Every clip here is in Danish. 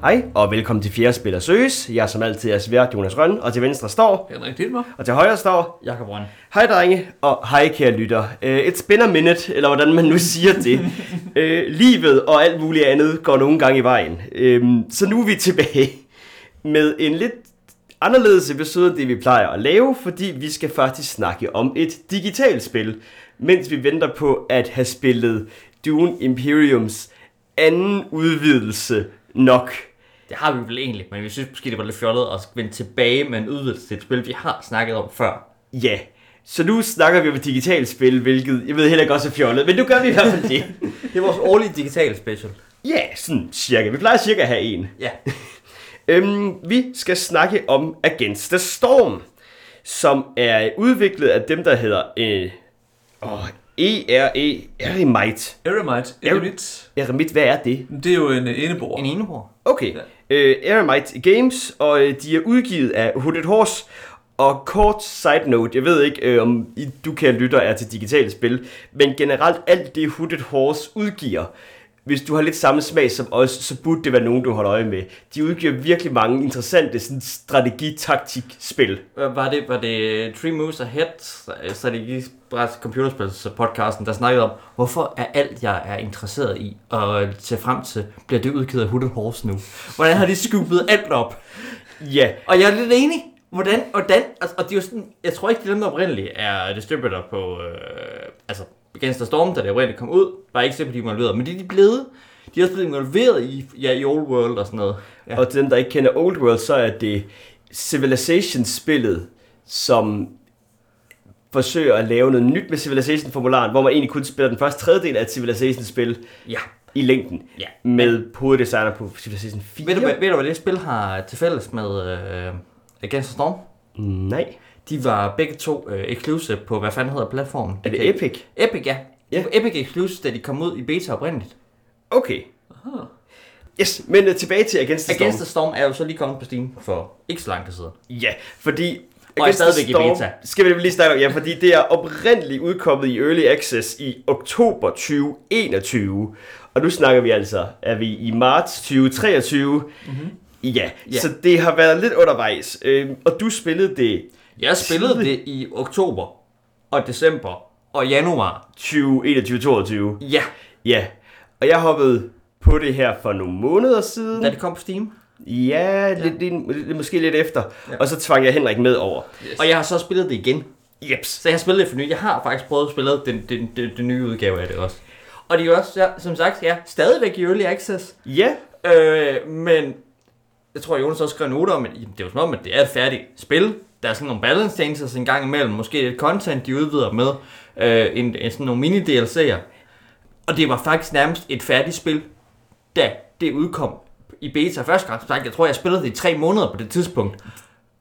Hej, og velkommen til Fjerde Spiller Søges. Jeg er som altid er svært Jonas Røn, og til venstre står, Henrik Dittmer. og til højre står, Jakob Røn. hej drenge, og hej kære lytter. Uh, it's been a minute, eller hvordan man nu siger det. uh, livet og alt muligt andet går nogle gange i vejen. Uh, så nu er vi tilbage med en lidt anderledes episode, end det vi plejer at lave, fordi vi skal faktisk snakke om et digitalt spil, mens vi venter på at have spillet Dune Imperiums anden udvidelse nok. Det har vi vel egentlig, men vi synes måske, det var lidt fjollet at vende tilbage med en udvidelse til et spil, vi har snakket om før. Ja, så nu snakker vi om et digitalt spil, hvilket jeg ved heller ikke også er fjollet, men nu gør vi i hvert fald det. Det er vores årlige digitale special. Ja, sådan cirka. Vi plejer cirka at have en. Ja. Øhm, vi skal snakke om Against the Storm, som er udviklet af dem, der hedder øh, oh, ERE Eremite. Eremite. Eremite. Eremite, hvad er det? Det er jo en enebor. En enebor. Okay, Ja øh, Aramite Games, og øh, de er udgivet af Hooded Horse. Og kort side note, jeg ved ikke, øh, om I, du kan lytter er til digitale spil, men generelt alt det Hooded Horse udgiver, hvis du har lidt samme smag som os, så burde det være nogen, du holder øje med. De udgiver virkelig mange interessante sådan, strategi-taktik-spil. Var det, var det Three Moves Ahead, strategi computerspils podcasten, der snakkede om, hvorfor er alt, jeg er interesseret i og ser frem til, bliver det udgivet af Hooded Horse nu? Hvordan har de skupet alt op? Ja, Og jeg er lidt enig. Hvordan, hvordan, altså, og det er jo sådan, jeg tror ikke, det er dem, der oprindeligt er distributor på, øh, altså, Against the Storm, da det oprindeligt kom ud, var ikke sikkert, de var involveret, men det er de blevet. De er også blevet involveret i, ja, i Old World og sådan noget. Ja. og til dem, der ikke kender Old World, så er det Civilization-spillet, som forsøger at lave noget nyt med Civilization-formularen, hvor man egentlig kun spiller den første tredjedel af et Civilization-spil ja. i længden, Ja. med hoveddesigner på Civilization 4. Ved du, ved du, hvad det spil har til fælles med øh, Against the Storm? Nej. De var begge to øh, exclusive på, hvad fanden hedder platformen? Er det Epic? Epic, ja. Var Epic exclusive, da de kom ud i beta oprindeligt. Okay. Yes, men uh, tilbage til Against the Storm. Against the Storm er jo så lige kommet på Steam for ikke så lang tid siden. Ja, fordi... er Against the stadigvæk i Storm beta. Skal vi lige snakke om, ja, fordi det er oprindeligt udkommet i Early Access i oktober 2021. Og nu snakker vi altså, er vi i marts 2023. Mm-hmm. Ja, Ja. så det har været lidt undervejs. Øhm, og du spillede det Jeg spillede det i oktober og december og januar. 2021-2022. Ja, Ja, og jeg hoppede på det her for nogle måneder siden. da det kom på Steam. Ja, lidt, lidt, lidt, måske lidt efter. Ja. Og så tvang jeg Henrik med over. Yes. Og jeg har så spillet det igen. Jeps. Så jeg har spillet det for nyt. Jeg har faktisk prøvet at spille den, den, den, den nye udgave af det også. Og det er jo også, ja, som sagt, ja, stadigvæk i Early Access. Ja, Øh, men jeg tror, Jonas også skrev noter om, at det er jo som om, at det er et færdigt spil. Der er sådan nogle balance changes en gang imellem. Måske lidt content, de udvider med. Øh, en, en, sådan nogle mini-DLC'er. Og det var faktisk nærmest et færdigt spil, da det udkom i beta første gang. Som sagt, jeg tror, jeg spillede det i tre måneder på det tidspunkt.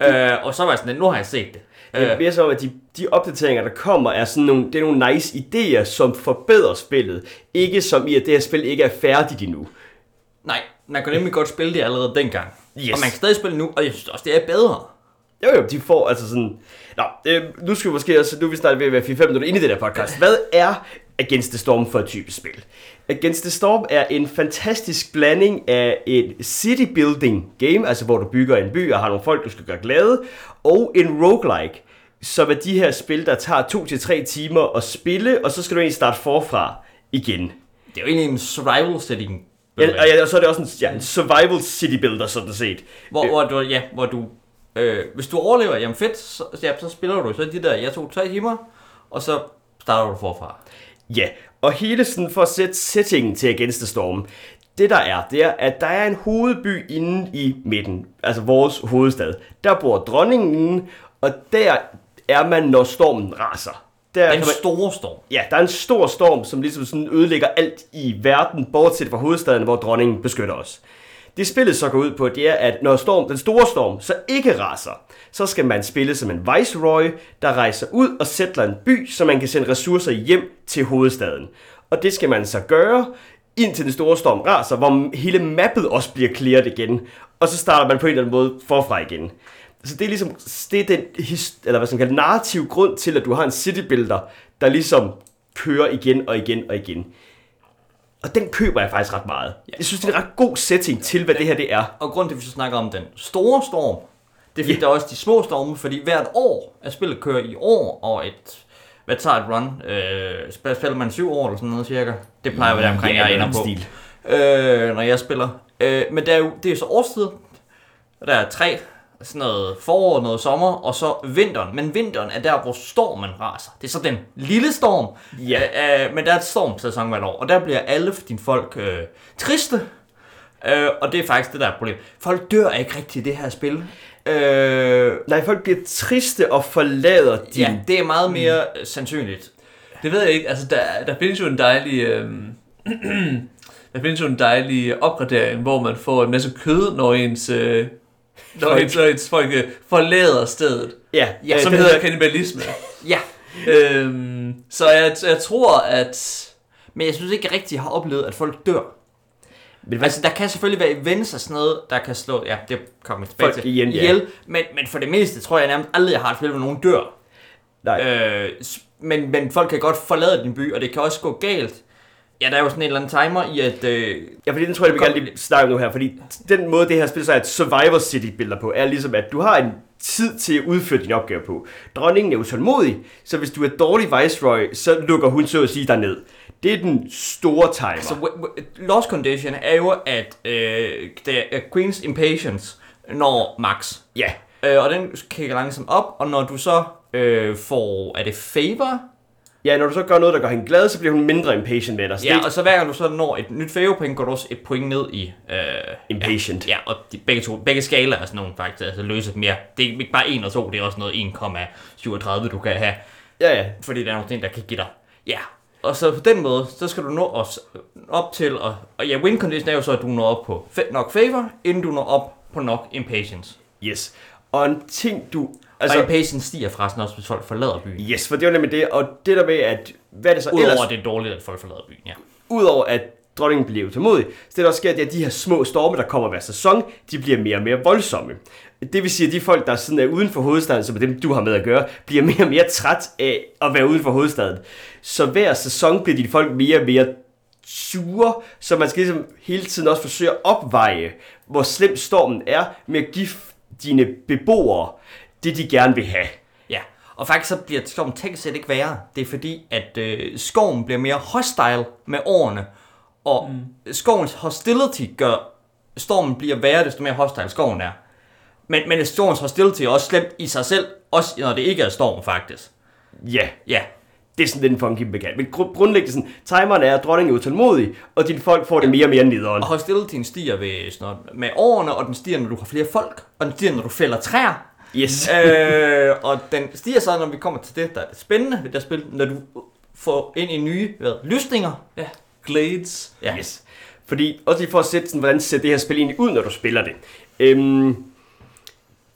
Øh, og så var jeg sådan, at nu har jeg set det. det er Øh, mere som, at de, de opdateringer, der kommer, er sådan nogle, det er nogle nice idéer, som forbedrer spillet. Ikke som i, at det her spil ikke er færdigt endnu. nej, man kan nemlig godt spille det allerede dengang. Yes. Og man kan stadig spille nu, og jeg synes også, det er bedre. Jo jo, de får altså sådan... Nå, øh, nu skal vi måske også... Nu er vi snart ved at være 4-5 minutter inde i det der podcast. Hvad er Against the Storm for et type spil? Against the Storm er en fantastisk blanding af et city building game, altså hvor du bygger en by og har nogle folk, du skal gøre glade, og en roguelike, som er de her spil, der tager 2-3 timer at spille, og så skal du egentlig starte forfra igen. Det er jo egentlig en survival setting. Ja, og, ja, og så er det også en, ja, en survival city builder, sådan set. Hvor, Øh. hvor du, ja, hvor du, øh, hvis du overlever, jamen fedt, så, ja, så spiller du så de der, jeg tog tre timer, og så starter du forfra. Ja, og hele sådan for at sætte settingen til Against the Storm, det der er, det er, at der er en hovedby inde i midten, altså vores hovedstad. Der bor dronningen, og der er man, når stormen raser. Der kan man, store storm. ja, der er en stor storm, som ligesom sådan ødelægger alt i verden, bortset fra hovedstaden, hvor dronningen beskytter os. Det spillet så går ud på, det er, at når storm, den store storm så ikke raser, så skal man spille som en viceroy, der rejser ud og sætter en by, så man kan sende ressourcer hjem til hovedstaden. Og det skal man så gøre, indtil den store storm raser, hvor hele mappet også bliver clearet igen. Og så starter man på en eller anden måde forfra igen. Så det er ligesom, det er den, eller hvad skal man kalde, narrativ grund til, at du har en city builder, der ligesom kører igen og igen og igen. Og den køber jeg faktisk ret meget. Jeg synes, det er en ret god setting til, hvad det her det er. Og grunden til, at vi så snakker om den store storm, det er fordi, Ja. der er også de små storme, fordi hvert år, at spillet kører i år, og et, hvad tager et run? Øh, spiller man syv år eller sådan noget cirka? Det plejer at være omkring, jeg ender den på. stil. øh, når jeg spiller. Øh, men det er jo det er så årstid. Der er tre, sådan noget forår, noget sommer, og så vinteren. Men vinteren er der, hvor stormen raser. Det er så den lille storm. Ja. Øh, men der er et stormsæson hvert år, og der bliver alle dine folk øh, triste. Øh, og det er faktisk det, der er problemet. Folk dør ikke rigtigt i det her spil. Øh, Nej, folk bliver triste og forlader din... ja, det er meget mere mm. sandsynligt. Det ved jeg ikke. Altså, der, der findes jo en dejlig... Øhm, der findes jo en dejlig opgradering, hvor man får en masse kød, når ens... Øh, når Folk. ens, folk øh, forlader stedet. ja, Ja, som det hedder kannibalisme. Ja, øhm, så jeg, jeg tror, at... men jeg synes ikke rigtigt, jeg har oplevet, at folk dør. Men hvad, Altså, der kan selvfølgelig være events og sådan noget, der kan slå... Ja, det kommer vi tilbage Folk til. ihjel, ja. ihjel men, men for det meste tror jeg nærmest aldrig, jeg har et spil, hvor nogen dør. nej. Øh, men, men folk kan godt forlade din by, og det kan også gå galt. Ja, der er jo sådan en eller anden timer i, at... Øh, Ja, fordi den tror jeg, vi gerne lige snakke om nu her, fordi den måde, det her spil så er et Survivor City-billeder på, er ligesom, at du har en tid til at udføre din opgave på. Dronningen er utålmodig, så hvis du er dårlig Viceroy, så lukker hun så at sige dig ned. Det er den store timer. så w- w- lost condition er jo, at øh, det er Queen's Impatience når max. ja, Øh, og den kigger langsomt op, og når du så øh, får... Er det favor? Ja, når du så gør noget, der gør hende glad, så bliver hun mindre impatient med dig. Så Ja, det og så hver gang du så når et nyt favor point, går du også et point ned i... Øh, impatient. Ja, og de, begge, to, begge skalaer er sådan nogle faktisk, altså løse mere. Det er ikke bare 1 og 2, det er også noget 1,37 du kan have. Ja, ja. Fordi der er nogle ting, der kan give dig. Ja, og så på den måde, så skal du nå os op til, og, og ja, win condition er jo så, at du når op på nok favor, inden du når op på nok impatience. Yes. Og en ting, du... Altså, og impatience stiger forresten også, hvis folk forlader byen. yes, for det er jo nemlig det. Og det der med, at... Hvad det så Udover ellers? det er dårligt, at folk forlader byen, ja. Udover at dronningen bliver utålmodig, så det der også sker, det er, at de her små storme, der kommer hver sæson, de bliver mere og mere voldsomme. Det vil sige, at de folk, der sådan er uden for hovedstaden, som er dem, du har med at gøre, bliver mere og mere træt af at være uden for hovedstaden. Så hver sæson bliver de folk mere og mere sure, så man skal ligesom hele tiden også forsøge at opveje, hvor slem stormen er, med at give dine beboere det, de gerne vil have. Ja, og faktisk så bliver stormen teknisk set ikke værre. Det er fordi, at øh, skoven bliver mere hostile med årene, og mm. skovens hostility gør, stormen bliver værre, desto mere hostile skoven er. Men, men stormens hostility er også slemt i sig selv, også når det ikke er storm faktisk. Ja, Ja, det er sådan lidt en funky bekendt. Men gru- grundlæggende sådan, timeren er, at dronningen er utålmodig, og dine folk får det mere og mere nederen. og hostilityen stiger ved sådan noget, med årene, og den stiger, når du har flere folk, og den stiger, når du fælder træer. Yes. øh, og den stiger så, når vi kommer til det, der er det spændende ved det spil, når du får ind i nye hvad, lysninger. Ja, Glades. Ja. Yes. Fordi, også lige for at sætte sådan, hvordan ser det her spil egentlig ud, når du spiller det. Øhm,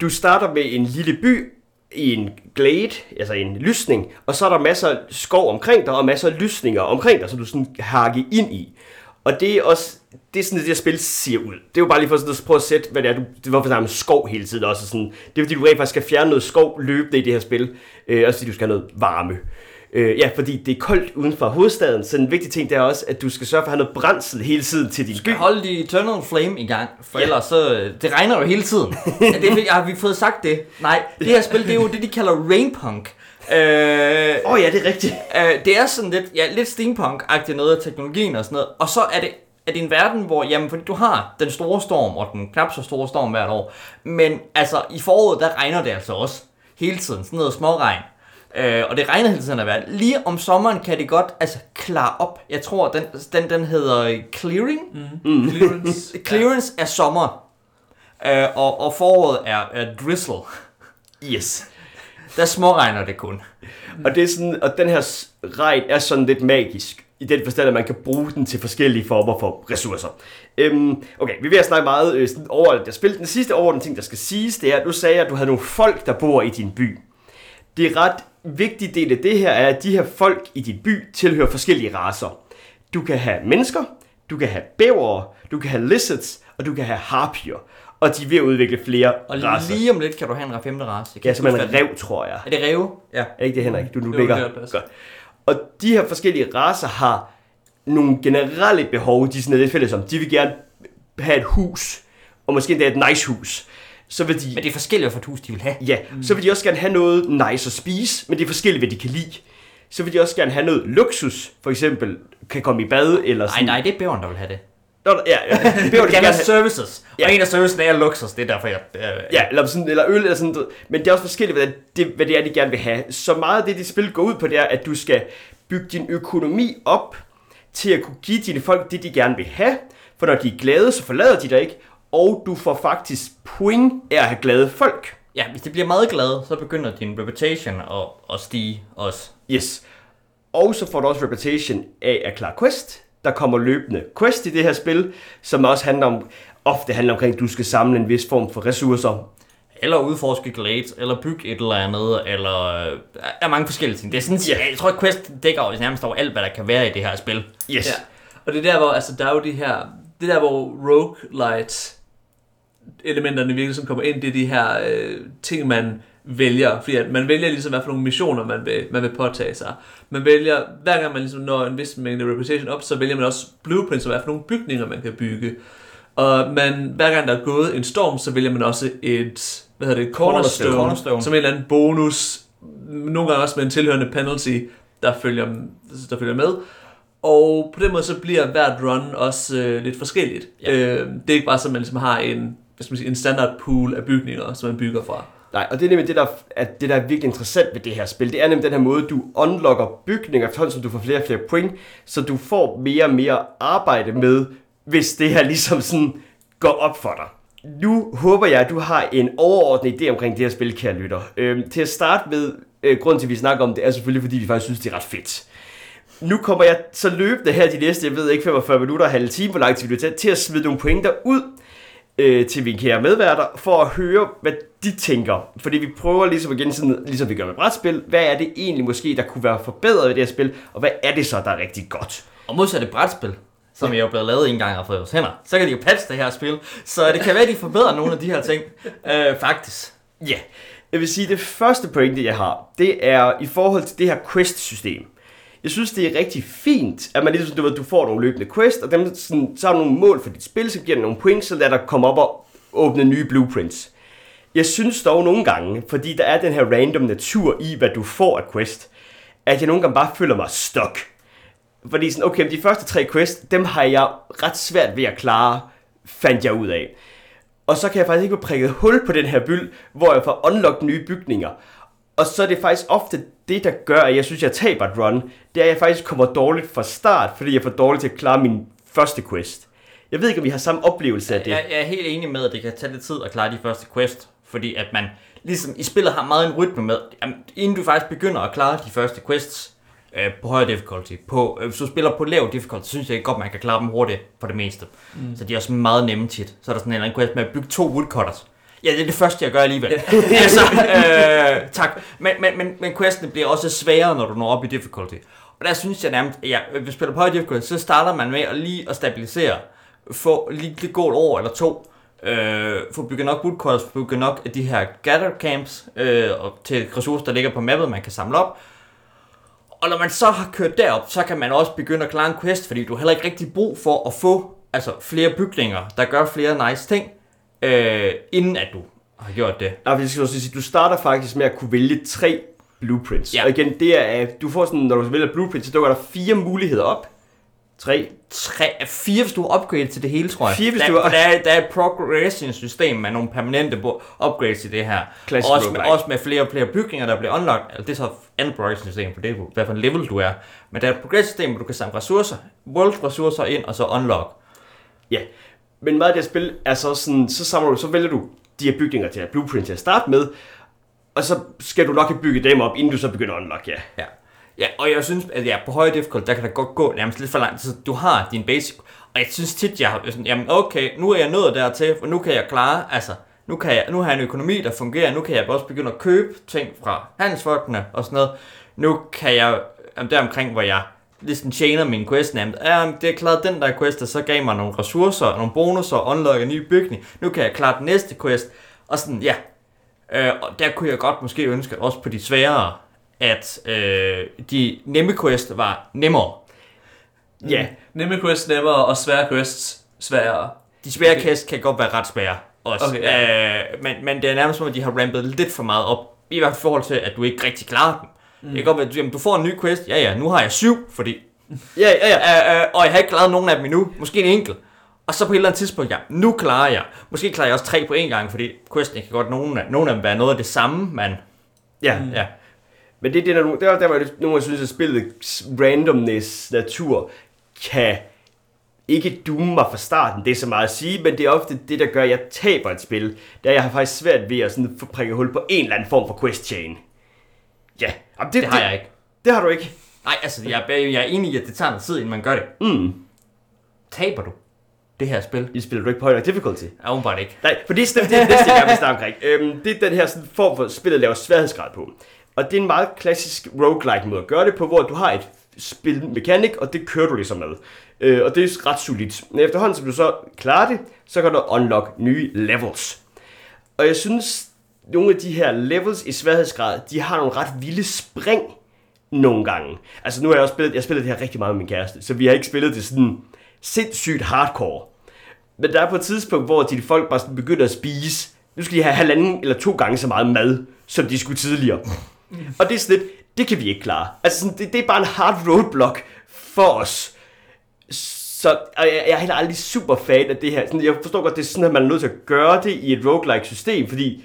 du starter med en lille by i en glade, altså en lysning, og så er der masser af skov omkring dig, og masser af lysninger omkring dig, som du sådan hakke ind i. Og det er også, det er sådan, det her spil ser ud. Det er jo bare lige for sådan at prøve at sætte, hvad det er, du, det hvorfor der er med skov hele tiden også. Sådan, det er fordi, du rent faktisk skal fjerne noget skov løbende i det her spil, øh, også fordi du skal have noget varme. Øh, ja, fordi det er koldt uden for hovedstaden, så en vigtig ting det er også, at du skal sørge for at have noget brændsel hele tiden til din by. holde de Eternal Flame i gang, for Ja. ellers så... øh, Det regner jo hele tiden. ja, det, har vi fået sagt det? Nej, det her spil, det er jo det, de kalder Rainpunk. Øh, Åh oh, ja, det er rigtigt. øh, det er sådan lidt, ja, lidt steampunk-agtigt noget af teknologien og sådan noget. Og så er det, er det en verden, hvor, jamen, fordi du har den store storm, og den knap så store storm hvert år. Men altså, i foråret, der regner det altså også hele tiden. Sådan noget småregn. Øh, og det regner hele tiden af hvert. Lige om sommeren kan det godt altså klare op. Jeg tror, den, den, den hedder Clearing. Mm. Clearance. Clearance er sommer, øh, og, og foråret er, er drizzle. Yes. Der småregner det kun. Og, det er sådan, og den her regn er sådan lidt magisk, i den forstand, at man kan bruge den til forskellige former for ressourcer. Øhm, okay, vi er ved at snakke meget øh, over det spil. Den sidste overordnede ting, der skal siges, det er, at du sagde, at du havde nogle folk, der bor i din by. Det er ret vigtig del af det her, er, at de her folk i din by tilhører forskellige raser. Du kan have mennesker, du kan have bævere, du kan have lizards, og du kan have harpier. Og de er ved at udvikle flere Og raser. lige om lidt kan du have en femte race. Ja, som en rev, tror jeg. Er det ræve? Ja. Er ikke det, Henrik? Du nu ligger. det er det. Godt. Og de her forskellige raser har nogle generelle behov, de sådan er lidt fælles om. De vil gerne have et hus, og måske endda et nice hus. Så vil de, Men det er forskelligt, hvad for et hus de vil have. ja, så vil de også gerne have noget nice at spise, men det er forskelligt, hvad de kan lide. Så vil de også gerne have noget luksus, for eksempel kan komme i bad, eller Nej, sådan. nej, det er bæveren, der vil have det. Nå, ja, ja. Det vil de Jeg vil gerne have services. Ja. Og en af servicesene er luksus, det er derfor, jeg... Øh, Ja, eller, sådan, eller øl, eller sådan noget. Men det er også forskelligt, hvad det, hvad det er, de gerne vil have. Så meget af det, de spil går ud på, det er, at du skal bygge din økonomi op til at kunne give dine folk det, de gerne vil have. For når de er glade, så forlader de dig ikke. Og du får faktisk point af at have glade folk. ja, hvis de bliver meget glade, så begynder din reputation at, at stige også. Yes. Og så får du også reputation af at klare quest. Der kommer løbende quest i det her spil, som også handler om, ofte handler omkring, at du skal samle en vis form for ressourcer. Eller udforske glades, eller bygge et eller andet, eller... øh, Der er mange forskellige ting. Det er sådan, yeah. jeg tror, at Quest dækker over nærmest over alt, hvad der kan være i det her spil. Yes. Ja. Og det er der, hvor, altså, der er jo de her, det er der, hvor roguelite elementerne virkelig sådan kommer ind, det er de her øh, ting, man vælger. Fordi at man vælger ligesom, hvad for nogle missioner, man vil, man vil påtage sig. Man vælger, hver gang man ligesom når en vis mængde reputation op, så vælger man også blueprints, og hvad for nogle bygninger, man kan bygge. Og man, hver gang der er gået en storm, så vælger man også et, hvad hedder det, cornerstone, Cornerstone. som en eller anden bonus, nogle gange også med en tilhørende penalty, der følger, der følger med. Og på den måde så bliver hvert run også øh, lidt forskelligt. Ja. Øh, det er ikke bare så, at man ligesom har en, hvad skal man sige, en standard pool af bygninger, som man bygger fra. Nej, og det er nemlig det, der, at det, der er virkelig interessant ved det her spil. Det er nemlig den her måde, du unlocker bygninger, efterhånden som du får flere og flere point, så du får mere og mere arbejde med, hvis det her ligesom sådan går op for dig. Nu håber jeg, at du har en overordnet idé omkring det her spil, kære lytter. Øhm, til at starte med, øh, grunden til, at vi snakker om det, er selvfølgelig, fordi vi faktisk synes, det er ret fedt. Nu kommer jeg så løbende her de næste, jeg ved ikke, 45 minutter og halv time, hvor lang tid vi til at smide nogle pointer ud øh, til mine kære medværter, for at høre, hvad de tænker. Fordi vi prøver ligesom igen, sådan, ligesom vi gør med brætspil, hvad er det egentlig måske, der kunne være forbedret ved det her spil, og hvad er det så, der er rigtig godt? Og modsat et brætspil, som jeg er blevet lavet en gang i vores hænder, så kan de jo patche det her spil. Så det kan være, at de forbedrer nogle af de her ting. Øh, faktisk. Ja, jeg vil sige, det første pointe, jeg har, det er i forhold til det her quest-system. Jeg synes, det er rigtig fint, at man ligesom, du, ved, du får nogle løbende quest, og dem, sådan, så har du nogle mål for dit spil, så giver det nogle point, så lader der komme op og åbne nye blueprints. Jeg synes dog nogle gange, fordi der er den her random natur i, hvad du får af quest, at jeg nogle gange bare føler mig stuck. Fordi sådan, okay, de første tre quests, dem har jeg ret svært ved at klare, fandt jeg ud af. Og så kan jeg faktisk ikke få prikket hul på den her byld, hvor jeg får unlocked nye bygninger. Og så er det faktisk ofte det, der gør, at jeg synes, jeg taber et run. Det er, at jeg faktisk kommer dårligt fra start, fordi jeg er for dårlig til at klare min første quest. Jeg ved ikke, om vi har samme oplevelse af det. Jeg, jeg er helt enig med, at det kan tage lidt tid at klare de første quest, fordi at man ligesom i spillet har meget en rytme med, jamen, inden du faktisk begynder at klare de første quests øh, på højere difficulty, på, øh, hvis du spiller på lav difficulty, så synes jeg ikke godt, man kan klare dem hurtigt for det meste. Mm. Så de er også meget nemme tit. Så er der sådan en eller anden quest med at bygge to woodcutters. Ja, det er det første, jeg gør alligevel. altså, øh, tak. Men, men, men, men questene bliver også sværere, når du når op i difficulty. Og der synes jeg nærmest, ja, hvis du spiller på højere difficulty, så starter man med at lige at stabilisere, få lige det gå et år eller to, øh, få bygget nok woodcutters, få bygget nok af de her gather camps, øh, og til ressourcer, der ligger på mappet, man kan samle op. Og når man så har kørt derop, så kan man også begynde at klare en quest, fordi du har heller ikke rigtig brug for at få altså, flere bygninger, der gør flere nice ting, øh, inden at du har gjort det. Nej, jeg skal også sige, du starter faktisk med at kunne vælge tre blueprints. Ja. Og igen, det er, at du får sådan, når du vælger blueprints, så dukker der fire muligheder op. Tre. Tre, fire, hvis du har upgradet til det hele, tror jeg. Fire, hvis der, du har- der, er, der er et progression system med nogle permanente upgrades i det her. Klassisk også, med, også med flere og flere bygninger, der bliver unlocked. Altså, det er så andet progression system, for det er hvad for en level du er. Men der er et progression system, hvor du kan samle ressourcer, world ressourcer ind, og så unlock. Ja. Men meget af det her spil er så sådan, så samler du, så vælger du de her bygninger til at blueprint til at starte med, og så skal du nok have bygget dem op, inden du så begynder at unlock, ja. Ja. Ja, og jeg synes, at ja, på høje difficult, der kan det godt gå nærmest lidt for langt. Så du har din basic, og jeg synes tit, jeg har sådan, jamen okay, nu er jeg nået dertil, for nu kan jeg klare, altså, nu, kan jeg, nu har jeg en økonomi, der fungerer, nu kan jeg også begynde at købe ting fra handelsfolkene og sådan noget. Nu kan jeg, jamen, der omkring, hvor jeg ligesom tjener min quest nemt. Ja, det er klart den der quest, der så gav mig nogle ressourcer, nogle bonusser, og unlock en ny bygning. Nu kan jeg klare den næste quest, og sådan, ja. Øh, og der kunne jeg godt måske ønske, også på de sværere, at øh, de nemme quest var nemmere. Ja, Nemme quests nemmere, og svære quests sværere. De svære kast kan godt være ret svære også. Okay, Okay, ja. ja. øh, men, men det er nærmest som, at de har rampet lidt for meget op. I hvert fald i forhold til, at du ikke rigtig klarer dem. Mm. Det kan godt være, jamen, du får en ny quest. Ja, ja, nu har jeg syv, fordi... ja, ja, ja. Øh, øh, og jeg har ikke klaret nogen af dem endnu. Måske en enkelt. Og så på et eller andet tidspunkt, ja, nu klarer jeg. Måske klarer jeg også tre på en gang, fordi questen kan godt nogen af, nogen af dem være noget af det samme, men... ja. Ja, Men det er det, der, der, der var det, nogle af synes, at spillets randomness natur kan ikke dume mig fra starten. Det er så meget at sige, men det er ofte det, der gør, at jeg taber et spil. Der jeg har faktisk svært ved at sådan få prikket hul på en eller anden form for quest chain. Ja, Jamen, det har jeg ikke. Det har du ikke. Nej, altså, jeg, er- jeg er enig i, at det tager noget tid, inden man gør det. Mm. Taber du det her spil? I spiller du ikke på højere difficulty. Ja, åbenbart ikke. Nej, for det er det det næste, jeg vil snakke omkring. Øhm, det er den her sådan, form for spillet laver sværhedsgrad på. Og det er en meget klassisk roguelike måde at gøre det på, hvor du har et spilmekanik, og det kører du ligesom med. Øh, og det er ret solidt. Men efterhånden, som du så klarer det, så kan du unlock nye levels. Og jeg synes, nogle af de her levels i sværhedsgrad, de har nogle ret vilde spring nogle gange. Altså nu har jeg også spillet, jeg spillet det her rigtig meget med min kæreste, så vi har ikke spillet det sådan sindssygt hardcore. Men der er på et tidspunkt, hvor de folk bare sådan begynder at spise. Nu skal de have halvanden eller to gange så meget mad, som de skulle tidligere. Og det er sådan lidt, det kan vi ikke klare. Altså sådan, det, det er bare en hard roadblock for os. Så og jeg, jeg er heller aldrig super fan af det her. Sådan, jeg forstår godt, det er sådan, at man er nødt til at gøre det i et roguelike system, fordi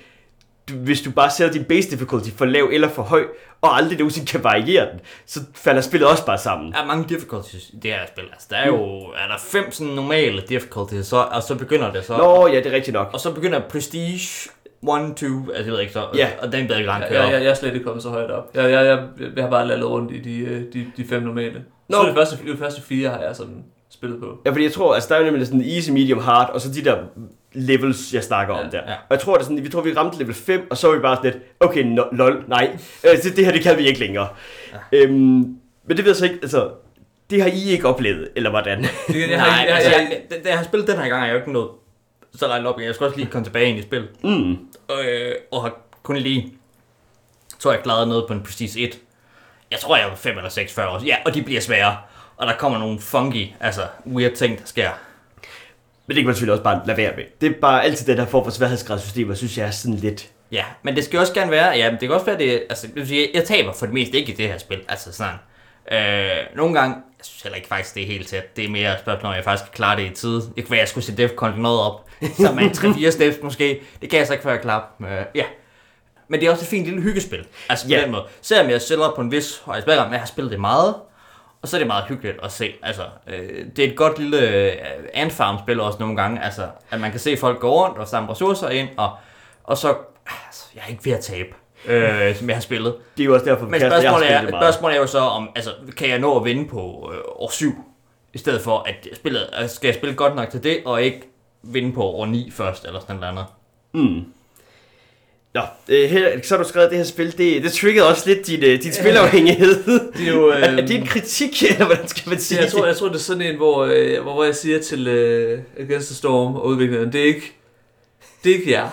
du, hvis du bare sætter din base difficulty for lav eller for høj, og aldrig nogensinde kan variere den, så falder spillet også bare sammen. Der er mange difficulties i det her spil. Altså, der er jo er der fem sådan normale difficulties, så, og så begynder det så. Nå, ja, det er rigtigt nok. Og så begynder Prestige 1, 2, altså jeg ved ikke så, Ja. og den bliver ikke langt Jeg, kører jeg, jeg, jeg er slet ikke kommet så højt op. Jeg, jeg, jeg, jeg har bare lallet rundt i de, øh, de, de fem normale. Nå. Så det første, de første fire har jeg sådan spillet på. Ja, fordi jeg tror, altså der er nemlig sådan easy, medium, hard, og så de der levels, jeg snakker om Ja, der. ja. Og jeg tror, det er sådan, vi tror, vi ramte level 5, og så var vi bare sådan lidt, okay, no, lol, nej, øh, det, det her, det kan vi ikke længere. Ja. Øhm, men det ved jeg så ikke, altså, det har I ikke oplevet, eller hvordan? Det, jeg, Jeg har, Nej, ikke- jeg, altså, jeg, jeg, da jeg har spillet den her gang, har jeg jo ikke nået så langt op. Jeg skal også lige komme tilbage ind i spil. Mm. Øh, og har kun lige, tror jeg, klaret noget på en Prestige 1. Jeg tror, jeg var 5 eller 6 før også. Ja, og de bliver svære. Og der kommer nogle funky, altså weird ting, der sker. Men det kan man selvfølgelig også bare lade være med. Det er bare altid den her form for sværhedsgradssystem, jeg synes, jeg er sådan lidt... Ja, men det skal også gerne være, ja, men det kan også være, det, altså, det jeg taber for det meste ikke i det her spil, altså sådan. Øh, nogle gange, jeg synes heller ikke faktisk, det er helt tæt, det er mere et spørgsmål, om jeg faktisk kan klare det i tide. Det kan være, jeg skulle se Defcon noget op, så man 3-4 steps måske, det kan jeg så ikke, før jeg klarer. Øh, ja. Men det er også et fint lille hygespil, altså på Ja. den måde. Selvom jeg sælger på en vis høj spilram, jeg har spillet det meget, og så er det meget hyggeligt at se. Altså, øh, det er et godt lille øh, ant farm spil også nogle gange. Altså, at man kan se folk gå rundt og samle ressourcer ind, og, og så... Altså, jeg er ikke ved at tabe, øh, som jeg har spillet. Det er jo også derfor, Men kæreste, jeg har spørgsmålet spillet er, meget. spørgsmålet er jo så, om altså, kan jeg nå at vinde på øh, år 7, i stedet for at spillet, altså, skal jeg spille godt nok til det, og ikke vinde på år 9 først, eller sådan noget andet. Mm. Nå, øh, her, så har du skrevet det her spil, det, det triggede også lidt din, øh, din spilafhængighed. det er jo... er Øh, det en kritik, eller hvordan skal man sige jeg, tror, jeg tror, det er sådan en, hvor, øh, hvor jeg siger til øh, Against the Storm og udvikleren, det er ikke, det er ikke jer.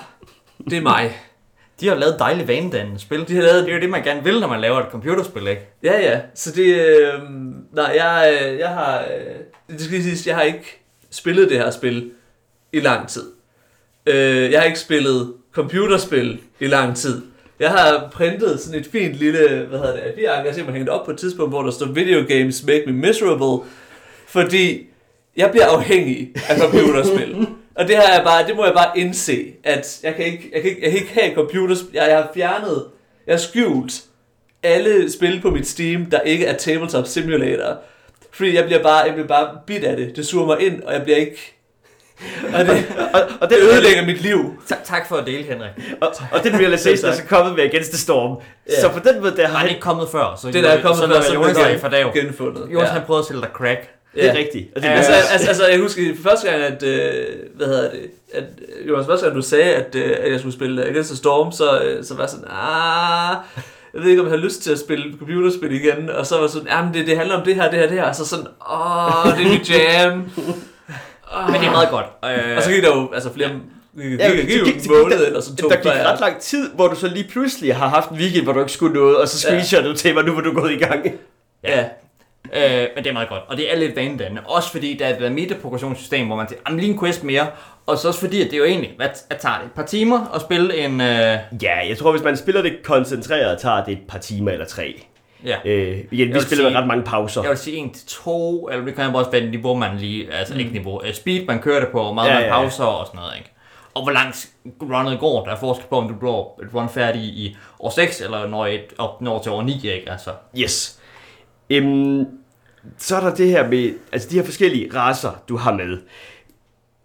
Det er mig. De har lavet dejlige vanedannende spil. De har lavet Det er jo det, man gerne vil, når man laver et computerspil, ikke? Ja, ja. Så det... Øh, nej, jeg, øh, jeg har... Øh, det skal lige siges, jeg har ikke spillet det her spil i lang tid. Øh, jeg har ikke spillet computerspil i lang tid. Jeg har printet sådan et fint lille, hvad hedder det, A4-ark, jeg man hængt op på et tidspunkt, hvor der står Video games make me miserable, fordi jeg bliver afhængig af computerspil. Og det, har jeg bare, det må jeg bare indse, at jeg kan ikke, jeg kan ikke, jeg kan ikke have computerspil. Jeg, jeg har fjernet, jeg har skjult alle spil på mit Steam, der ikke er Tabletop Simulator. Fordi jeg bliver bare, jeg bliver bare bit af det. Det suger mig ind, og jeg bliver ikke... Og det, og, og det ødelægger mit liv. Tak, tak for at dele, Henrik. Og, og den realization er så kommet med Against the Storm. Ja. Så på den måde, der Har han han ikke kommet før, så Det der er kommet så før, så Jonas af for dag. genfundet. Jonas Ja. han prøvede at sælge dig crack. Det er Ja. rigtigt. Og det, er Altså, altså, altså, jeg husker første gang, at, øh, hvad hedder det, at, øh, Jonas, første gang du sagde, at, øh, at jeg skulle spille Against the Storm, så, øh, så var jeg sådan, ah, jeg ved ikke, om jeg har lyst til at spille computerspil igen, og så var jeg sådan, jamen det, det handler om det her, det her, det her, og så sådan, åh, det er mit jam. Men det er meget godt. Øh, Og så gik der jo altså flere, Ja, det det en gik måned der- eller sådan to, der gik ret lang tid, hvor du så lige pludselig har haft en weekend, hvor du ikke skulle noget, og så screenshottede du til mig, nu hvor du er gået i gang. Ja, Øh, men det er meget godt, og det er lidt vanedannende. Også fordi der er det der metaprogressionssystem, hvor man siger, jamen lige en quest mere. Og så også fordi, at det er jo egentlig, hvad at tager det et par timer at spille en... Øh, Ja, jeg tror, hvis man spiller det koncentreret, tager det et par timer eller tre. Ja. Øh, igen, vi spiller sige- ret mange pauser. Jeg vil sige 1 til 2, eller det kan også være niveau, man lige, altså mm. ikke niveau, uh, speed, man kører det på, meget Ja, ja, man ja, ja. pauser og sådan noget, ikke? Og hvor langt runnet går, der er forskel på, om du bliver et run færdig i år 6, eller når et op når til år 9, ikke? Altså, Yes. Øhm, så er der det her med, altså de her forskellige raser, du har med.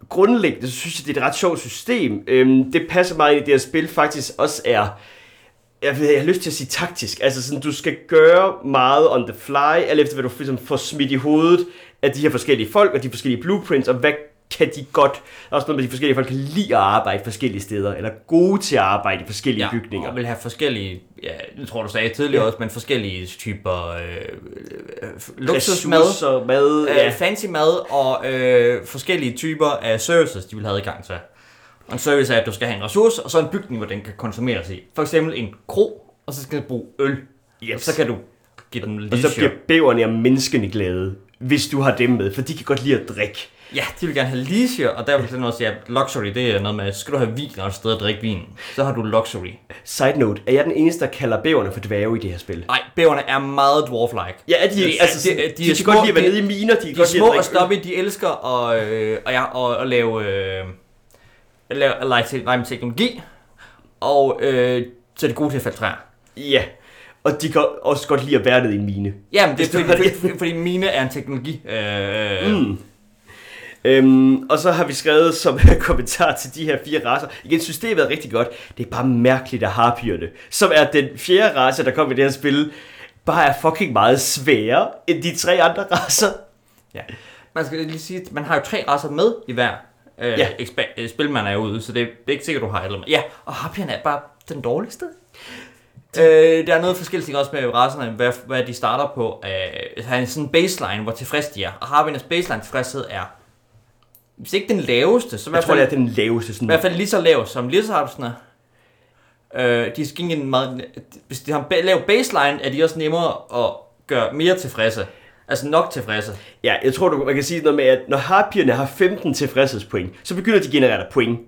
Grundlæggende, så synes jeg, det er et ret sjovt system. Øhm, det passer meget i det her spil faktisk også er, jeg, ved, jeg har lyst til at sige taktisk. Altså sådan, du skal gøre meget on the fly, alt efter hvad du ligesom får smidt i hovedet af de her forskellige folk og de forskellige blueprints, og hvad kan de godt, også noget med, de forskellige folk kan lide at arbejde forskellige steder, eller gode til at arbejde i forskellige ja, bygninger. og vil have forskellige, ja, det tror du sagde tidligere Ja. også, men forskellige typer øh, øh, luksusmad, Ressourcer, mad, øh, ja. fancy mad og øh, forskellige typer af services, de vil have adgang til. Og en service er, at du skal have en ressource, og så en bygning, hvor den kan konsumeres i. For eksempel en kro, og så skal du bruge øl. Yes. Og så kan du give den Og lidt så bliver bæverne og menneskene glade, hvis du har dem med, for de kan godt lide at drikke. Ja, de vil gerne have leisure, og der vil sådan sige, at luxury, det er noget med, skal du have vin og et sted at drikke vin, så har du luxury. Side note, er jeg den eneste, der kalder bæverne for dværge i det her spil? Nej, bæverne er meget dwarf-like. Ja, er de, De de, er- altså, de- de, de de, er de, kan godt lide at være de- nede i miner, de De er små og stoppe, de elsker at, øh, og, ja, og, at lave, øh, lege, teknologi, og øh, så er de gode til at fælde træer. Ja, og de kan også godt lide at være nede i en mine. Jamen, det er fordi, har det. fordi, fordi mine er en teknologi. Øh, mm. Øhm, og så har vi skrevet som kommentar til de her fire racer. Igen, systemet er rigtig godt. Det er bare mærkeligt at harpierne, som er den fjerde race, der kom i det her spil, bare er fucking meget sværere end de tre andre racer. Ja. Man skal lige sige, at man har jo tre racer med i hver øh, Ja. ekspa- øh, spil, man er ude, så det, er ikke sikkert, du har alle. Ja, og Harpierne er bare den dårligste. Øh, der er noget forskelligt også med racerne, hvad, hvad de starter på. Øh, har en sådan baseline, hvor tilfreds de er. Og Harpiernes baseline tilfredshed er, hvis ikke den laveste, så i Jeg hvert tror, det fald, er den laveste i sådan. hvert fald lige så lav som Lizardsene. Øh, de skal en meget, hvis de har en lav baseline, er de også nemmere at gøre mere tilfredse. Altså nok tilfredse. Ja, jeg tror, du, man kan sige noget med, at når harpierne har 15 tilfredshedspoint, så begynder de at generere dig point.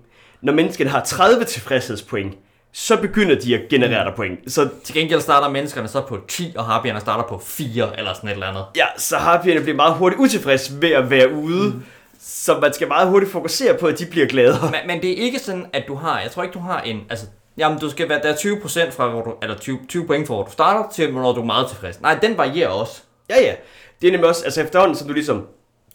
Når menneskene har 30 tilfredshedspoint, så begynder de at generere dig point. Så Til gengæld starter menneskerne så på 10, og harpierne starter på 4 eller sådan et eller andet. ja, så harpierne bliver meget hurtigt utilfredse ved at være ude. Mm. Så man skal meget hurtigt fokusere på, at de bliver glade. Men, men det er ikke sådan, at du har, jeg tror ikke du har en, altså, jamen du skal være, der er 20% fra, hvor du, eller 20, 20 point fra, hvor du starter, til hvornår du er meget tilfreds. Nej, den varierer også. Ja, ja. Det er nemlig også, altså efterhånden, som du ligesom,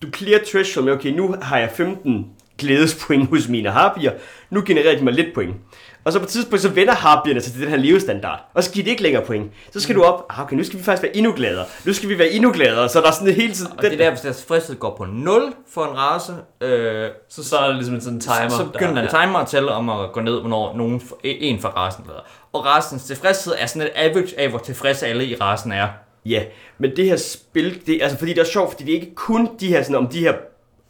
du clear threshold med, okay, nu har jeg 15 glædespoint hos mine harpier, nu genererer de mig lidt point. Og så på et tidspunkt, så vender harpierne sig til den her levestandard, og så giver de ikke længere point. Så skal du op, ah, okay, nu skal vi faktisk være endnu gladere, nu skal vi være endnu gladere, så der er sådan hele tiden... Og det er der, hvis deres tilfredshed går på 0 for en race, øh, Så starter det ligesom en sådan timer. så begynder den der, timer at tælle om at gå ned, hvornår nogen, en for racen glæder. Og racens tilfredshed er sådan et average af, hvor tilfredse alle i racen er. Ja, men det her spil, det, altså fordi det er sjovt, fordi det er ikke kun de her, sådan, om de her,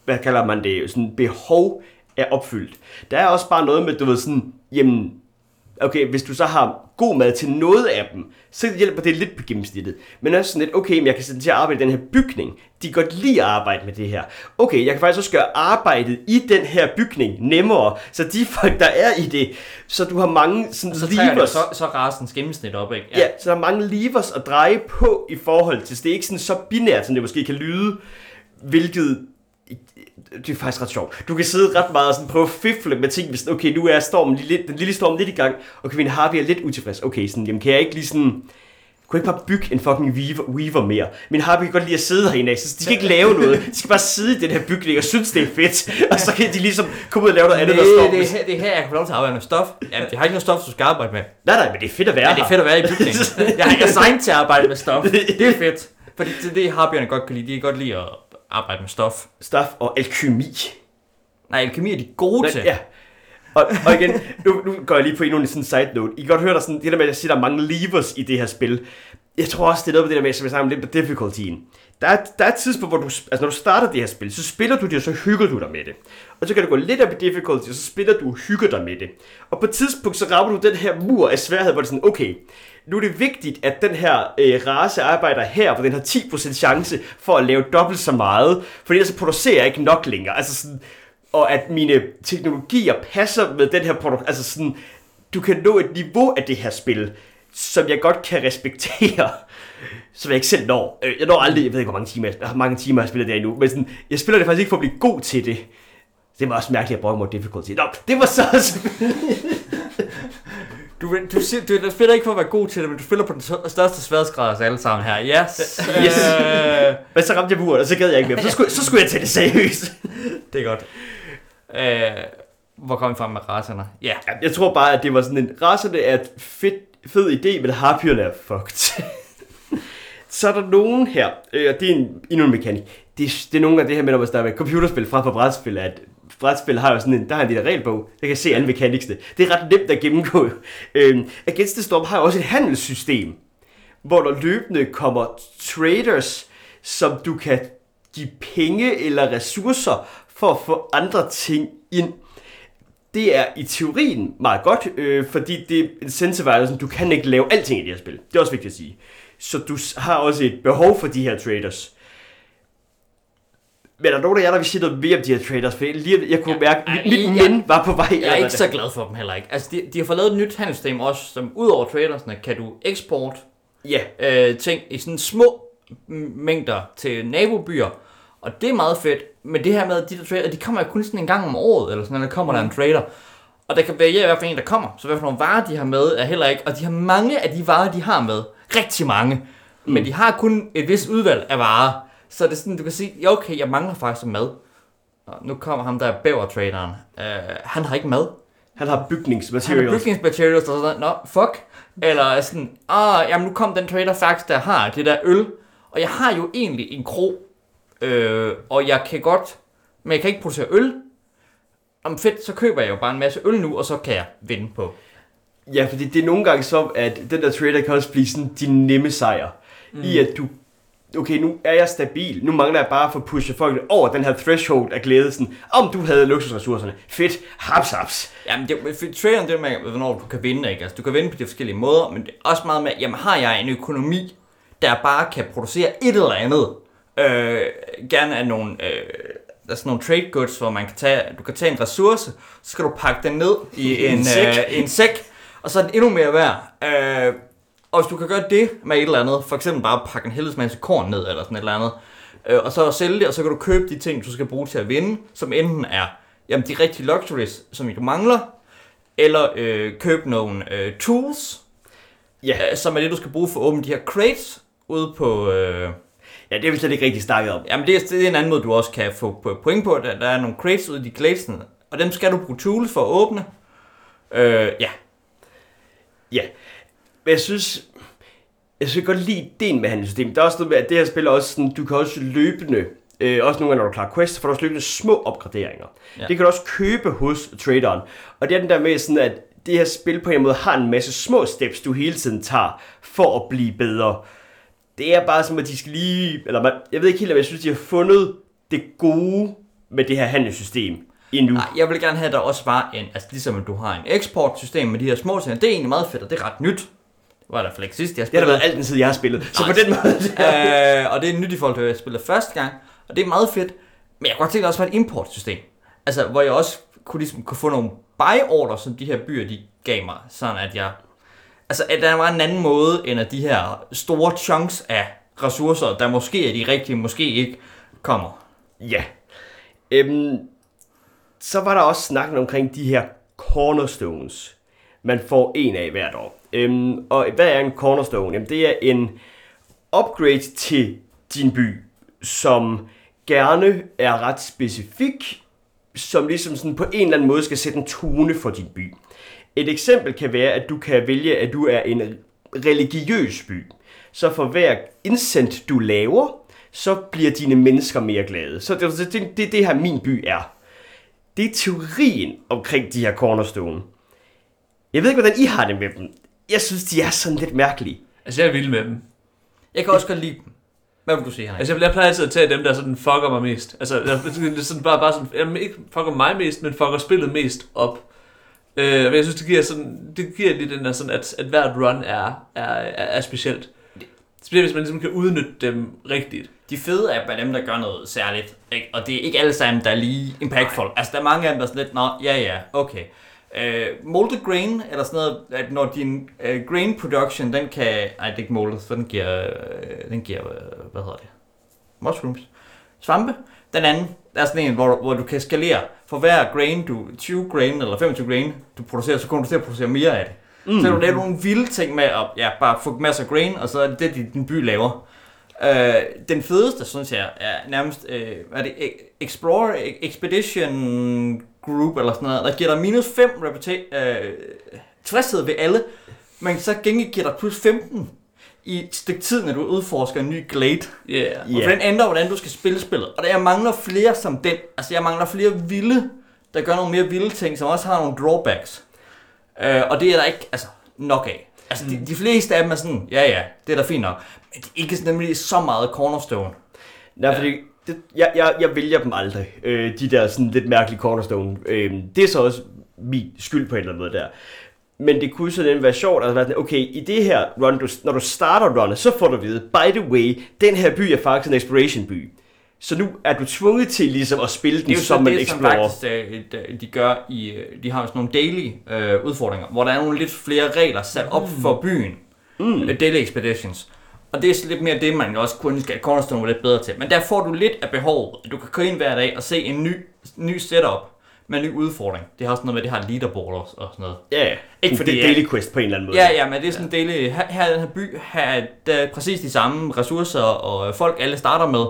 hvad kalder man det, sådan behov er opfyldt. Der er også bare noget med, du ved sådan, jamen, okay, hvis du så har god mad til noget af dem, så hjælper det lidt på gennemsnittet. Men også sådan lidt, okay, men jeg kan sætte til at arbejde i den her bygning. De kan godt lide at arbejde med det her. Okay, jeg kan faktisk også gøre arbejdet i den her bygning nemmere, så de folk, der er i det, så du har mange sådan Så tager det levers. så, så racens gennemsnit op, ikke? Ja. ja, så der er mange levers at dreje på i forhold til, så det er ikke sådan så binært, som det måske kan lyde, hvilket det er faktisk ret sjovt. Du kan sidde ret meget og sådan prøve at fifle med ting, hvis okay, nu er stormen lidt, den lille storm lidt i gang, og kan min Harvey er lidt utilfreds. Okay, sådan, jamen kan jeg ikke lige sådan, kunne jeg ikke bare bygge en fucking weaver, weaver mere? Min Harvey kan godt lide at sidde herinde, af, så de skal ikke lave noget. De skal bare sidde i den her bygning og synes, det er fedt. Og så kan de ligesom komme ud og lave noget andet, der står. det, er her, det er her, jeg kan få lov til at arbejde med stof. Ja, det har ikke noget stof, du skal arbejde med. Nej, nej, men det er fedt at være Ja, det er fedt at være i bygningen. Jeg er assigned til at arbejde med stof. Det er fedt. Fordi det, det harpierne godt kan lide. De kan godt lide at arbejde med stof. Stof og alkymi. Nej, alkemi er de gode Men, til. ja. Og, og igen, nu, nu går jeg lige på endnu en sådan side note. I kan godt høre, der sådan, det der med, at jeg siger, der er mange levers i det her spil. Jeg tror også, det er noget med det der med, som jeg snakker om lidt på difficultyen. Der er, der er et tidspunkt, hvor du, altså når du starter det her spil, så spiller du det, og så hygger du dig med det. Og så kan du gå lidt op i difficulty, og så spiller du og hygger dig med det. Og på et tidspunkt, så rammer du den her mur af sværhed, hvor det er sådan, okay, nu er det vigtigt, at den her øh, race arbejder her, hvor den har 10% chance for at lave dobbelt så meget, for ellers så producerer jeg ikke nok længere. Altså sådan, og at mine teknologier passer med den her produkt. Altså sådan, du kan nå et niveau af det her spil, som jeg godt kan respektere, som jeg ikke selv når. Øh, jeg når aldrig, jeg ved ikke, hvor mange timer, jeg har mange timer, jeg spiller det endnu, men sådan, jeg spiller det faktisk ikke for at blive god til det. Det var også mærkeligt at bruge mod difficulty. Nå, det var så... Du, du, siger, du, du spiller ikke for at være god til det, men du spiller på den stør- største sværhedsgrad af os alle sammen her. Yes. Yes. Øh, Men så ramte jeg buret, og så gad jeg ikke mere. Så skulle, så skulle jeg tage det seriøst. det er godt. Øh, hvor kom vi frem med racerne? Ja. Ja, Jeg tror bare, at det var sådan en... Racerne er et fedt, fed idé, men harpyerne er fucked. så er der nogen her, øh, og det er en, endnu en mekanik. Det, er- det er nogle af det her med, når man snakker med computerspil fra på brætspil, at brætspil har jo sådan en, der har en lille regelbog, der kan se alle mekaniksene. Det er ret nemt at gennemgå. Øhm, Against the Storm har jo også et handelssystem, hvor der løbende kommer traders, som du kan give penge eller ressourcer for at få andre ting ind. Det er i teorien meget godt, øh, fordi det incentiverer, at du kan ikke lave alting i det her spil. Det er også vigtigt at sige. Så du har også et behov for de her traders. Men er der nogen af jer, der vil sige noget mere om de her traders? For lige, jeg kunne Ja, mærke, at mit men var på vej. Jeg er ikke så glad for dem heller ikke. Altså, de, de har fået lavet et nyt handelssystem også, som ud over tradersne, kan du eksport Ja, øh, ting i sådan små mængder til nabobyer. Og det er meget fedt. Men det her med, at de der trader, de kommer jo kun sådan en gang om året, eller sådan, når der kommer der en trader. Og der kan variere, hvad for en der kommer. Så hvad for nogle varer, de har med, er heller ikke. Og de har mange af de varer, de har med. Rigtig mange. Men de har kun et vist udvalg af varer. Så det er sådan, du kan sige, ja okay, jeg mangler faktisk mad. Og nu kommer ham der bæver-traderen. Uh, han har ikke mad. han har Han har bygningsmaterials. bygningsmaterials og sådan, nå, fuck. Eller sådan, ah, jamen nu kom den trader faktisk, der har det der øl. Og jeg har jo egentlig en kro. Øh, og jeg kan godt, men jeg kan ikke producere øl. Om fedt, så køber jeg jo bare en masse øl nu, og så kan jeg vinde på. Ja, fordi det er nogle gange så, at den der trader kan også blive sådan din nemme sejr. Mm. I at du, okay, nu er jeg stabil. Nu mangler jeg bare at få pushet folk over den her threshold af glæde. Sådan, om du havde luksusressourcerne. Fedt. Haps, haps. Jamen, det, for traderen, det er med, hvornår du kan vinde, ikke? Altså, du kan vinde på de forskellige måder, men det er også meget med, jamen, har jeg en økonomi, der bare kan producere et eller andet, øh, gerne af nogle, øh, der er sådan nogle trade goods, hvor man kan tage, du kan tage en ressource, så skal du pakke den ned i en, En sæk. Øh, en sæk, og så er den endnu mere værd. Øh, og hvis du kan gøre det med et eller andet, for eksempel bare pakke en helvedes masse korn ned, eller sådan et eller andet, øh, og så sælge det, og så kan du købe de ting, du skal bruge til at vinde, som enten er jamen, de rigtige luxuries, som du mangler, eller øh, købe nogle øh, tools, Ja. øh, som er det, du skal bruge for at åbne de her crates ude på... Øh, Ja, det er vi slet ikke rigtig snakket om. jamen, det er, det er en anden måde, du også kan få po- point på. Der, der er nogle crates ude i de gladesene, og dem skal du bruge tools for at åbne. Øh, ja, Ja. Men jeg synes, jeg synes godt lide ideen med handelssystemet. Der er også noget med, at det her spil også sådan, du kan også løbende, øh, også nogle gange, når du klarer quests, får du også løbende små opgraderinger. Ja. Det kan du også købe hos traderen. Og det er den der med sådan, at det her spil på en måde har en masse små steps, du hele tiden tager for at blive bedre. Det er bare som, at de skal lige, eller man, jeg ved ikke helt, om jeg synes, de har fundet det gode med det her handelssystem endnu. Nej, jeg vil gerne have, at der også var en, altså ligesom at du har en eksportsystem med de her små ting, det er egentlig meget fedt, og det er ret nyt. Det var der for ikke sidst, jeg Det har spillede. været alt den tid, jeg har spillet. Så Nej. på den måde... øh, og det er nyt i forhold til, at jeg spillede første gang, og det er meget fedt. Men jeg kunne godt tænke, at der også var et importsystem. Altså, hvor jeg også kunne, ligesom, kunne få nogle buy-order, som de her byer, de gav mig, sådan at jeg... Altså, at der var en anden måde, end at de her store chunks af ressourcer, der måske er de rigtige, måske ikke, kommer. Ja. Øhm, så var der også snakken omkring de her cornerstones, man får en af hvert år. Øhm, og hvad er en cornerstone? Jamen, det er en upgrade til din by, som gerne er ret specifik, som ligesom sådan på en eller anden måde skal sætte en tone for din by. Et eksempel kan være, at du kan vælge, at du er en religiøs by. Så for hver indsendt, du laver, så bliver dine mennesker mere glade. Så det er altså det, det, det her min by er. Det er teorien omkring de her cornerstone. Jeg ved ikke, hvordan I har det med dem. Jeg synes, de er sådan lidt mærkelige. Altså, jeg er vild med dem. Jeg kan også godt lide dem. Hvad vil du sige, Henrik? Altså, jeg, jeg plejer altid at tage dem, der sådan fucker mig mest. Altså, jeg, det er sådan bare, bare sådan, jamen, ikke fucker mig mest, men fucker spillet mest op. Øh, men jeg synes, det giver, sådan, det giver lige den der sådan, at, at hvert run er, er, er, er specielt. Specielt hvis man ligesom kan udnytte dem rigtigt. De fede er bare dem, der gør noget særligt. Ikke? Og det er ikke alle sammen, der er lige impactful. Nej. Altså, der er mange af dem, der er sådan lidt, nå, ja, ja, okay. Uh, molded grain, eller sådan noget, at når din uh, grain production, den kan... Nej, det er ikke molded, for den giver... Uh, den giver, uh, hvad hedder det? Mushrooms. Svampe. Den anden, der er sådan en, hvor, hvor du kan skalere. For hver grain, du 20 grain eller 25 grain, du producerer, så kommer du til at producere mere af det. Mm. Så du lave nogle vilde ting med at ja, bare få masser af grain, og så er det det, din by laver. Uh, den fedeste, synes jeg, er nærmest, uh, er det E- Explorer Expedition Group, eller sådan noget, der giver dig minus 5 reputa- uh, tilfredshed ved alle, men så gengæld giver dig plus 15 i et stykke tid, når du udforsker en ny glade. Yeah. Yeah. Og for den ændrer, hvordan du skal spille spillet. Og der jeg mangler flere som den. Altså, jeg mangler flere vilde, der gør nogle mere vilde ting, som også har nogle drawbacks. Uh, og det er der ikke altså, nok af. Altså, mm. de, de fleste af dem er sådan, ja ja, det er da fint nok. Men det er ikke sådan, nemlig så meget cornerstone. Nej, fordi det, jeg, jeg, jeg vælger dem aldrig, øh, de der sådan lidt mærkelige cornerstone. Øh, det er så også min skyld på en eller anden måde der. Men det kunne sådan være sjovt at være sådan, okay, i det her run, du, når du starter runnet, så får du at vide, by the way, den her by er faktisk en exploration by. Så nu er du tvunget til ligesom at spille den Det er jo som så en det, som explorer. faktisk øh, de- de gør i, øh, de har jo sådan nogle daily øh, udfordringer, hvor der er nogle lidt flere regler sat op for byen. Mm. Daily expeditions. Og det er så lidt mere det, man også kunne ønske, at Cornerstone var lidt bedre til. Men der får du lidt af behovet. Du kan gå ind hver dag og se en ny, ny setup med en ny udfordring. Det har også noget med, at det har leaderboard og, sådan noget. Ja, ja. Ikke fordi det er jeg- daily quest på en eller anden måde. Ja, ja, men det er sådan en daily... Her, her er den her by, her er der præcis de samme ressourcer og folk, alle starter med.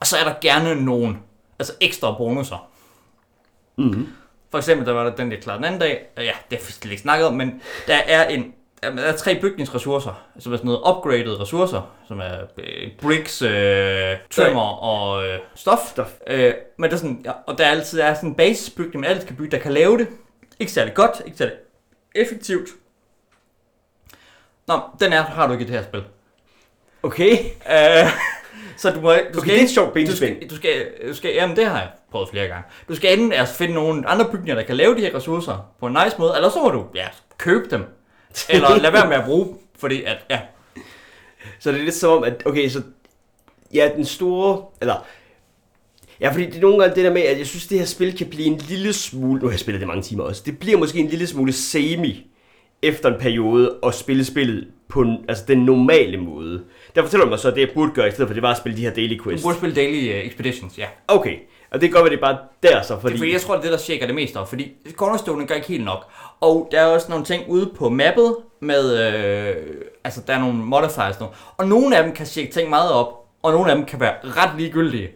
Og så er der gerne nogle altså ekstra bonusser. Mm-hmm. For eksempel, der var der den, jeg klarede den anden dag. Ja, det har vi slet ikke snakket om, men der er en der er tre bygningsressourcer, som er sådan noget upgraded ressourcer, som er øh, bricks, øh, tømmer og øh, stof. Stof. Øh, men der er sådan, ja, og der er altid er sådan en basisbygning, man altid kan bygge, der kan lave det. Ikke særlig godt, ikke særlig effektivt. Nå, den er, har du ikke i det her spil. Okay. Øh, så du må, du Okay, det er et sjovt du benspænd. skal, du skal, du skal, jamen det har jeg prøvet flere gange. Du skal enten altså finde nogle andre bygninger, der kan lave de her ressourcer på en nice måde, eller så må du ja, købe dem. Eller lade være med at bruge dem, fordi at, ja, Så det er lidt som om, at okay, så ja, den store, eller Ja, fordi det er nogle gange det der med, at jeg synes, det her spil kan blive en lille smule, nu har jeg spillet det mange timer også, det bliver måske en lille smule semi efter en periode at spille spillet på en- altså den normale måde. Der fortæller du mig så, at det jeg burde gøre, i stedet for det var at spille de her daily du quests. burde spille Daily uh, Expeditions, ja. Okay, og det godt være, det er bare der så, fordi... Fordi jeg tror, det er det, der shaker det mest op, fordi Cornerstone gør ikke helt nok. Og der er også nogle ting ude på mappet med, øh, altså der er nogle modifiers nu. Og nogle af dem kan shake ting meget op, og nogle af dem kan være ret ligegyldige.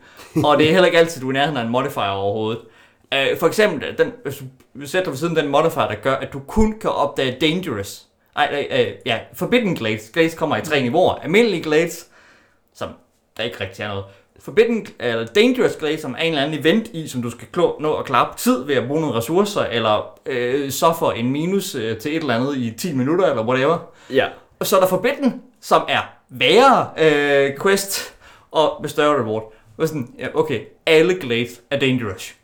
og det er heller ikke altid, du er nærheden af en modifier overhovedet. Øh, for eksempel, den, hvis du sætter ved siden den modifier, der gør, at du kun kan opdage dangerous. Ej, nej, øh, ja, forbidden glades. Glades kommer i tre niveauer. Almindelige glades, som der ikke rigtig er noget. Forbidden, eller Dangerous Glade, som er en eller anden event i, som du skal klå, nå at klare på tid ved at bruge nogle ressourcer, eller øh, suffer en minus øh, til et eller andet i 10 minutter, eller whatever. Ja, Og så er der Forbidden, som er værre øh, quest, og med større reward. Og sådan, ja, okay, alle Glades er Dangerous.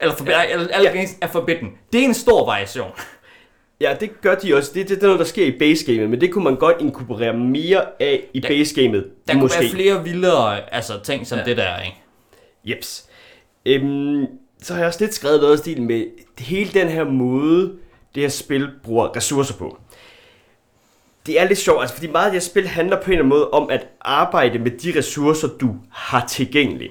Eller for, ja. alle, alle Ja. Glades er Forbidden. Det er en stor variation. Ja, det gør de også. Det, det, det er noget, der sker i basegamet, men det kunne man godt inkorporere mere af i Der- basegamet. Der kunne være flere vildere altså, ting som Ja. det der, ikke? Jeps. Øhm, så har jeg også lidt skrevet noget i stil med hele den her måde, det her spil bruger ressourcer på. Det er lidt sjovt, altså fordi meget af det her spil handler på en eller anden måde om at arbejde med de ressourcer, du har tilgængelige.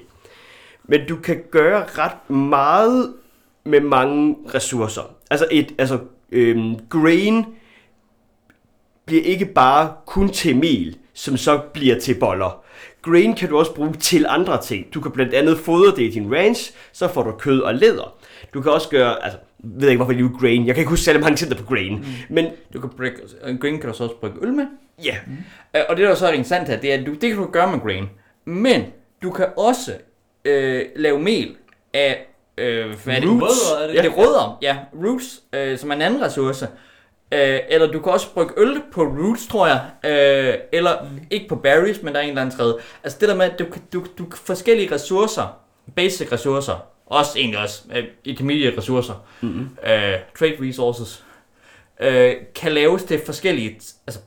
Men du kan gøre ret meget med mange ressourcer. Altså et, altså øhm, grain bliver ikke bare kun til mel, som så bliver til boller. Grain kan du også bruge til andre ting. Du kan blandt andet fodre det i din ranch, så får du kød og læder. Du kan også gøre, altså, jeg ved ikke hvorfor jeg grain. Jeg kan ikke huske særlig mange eksempler på grain. Mm. Men Du kan brygge, green kan du så også brygge øl med. ja, Øh, Og det der så er interessant her, det er, at du, det kan du gøre med grain. Men du kan også øh, lave mel af øh, hvad er det? Roots. Rødder, er det Ja, det er rødder. Ja, roots, øh, som er en anden ressource. Øh, eller du kan også brygge øl på roots, tror jeg. Øh, eller mm. ikke på berries, men der er en eller anden tredje. Altså det der med, at du, kan- du, du forskellige ressourcer, basic ressourcer, også egentlig også øh, intermediate ressourcer, mm-hmm. øh, trade resources, øh, kan laves til forskellige, altså,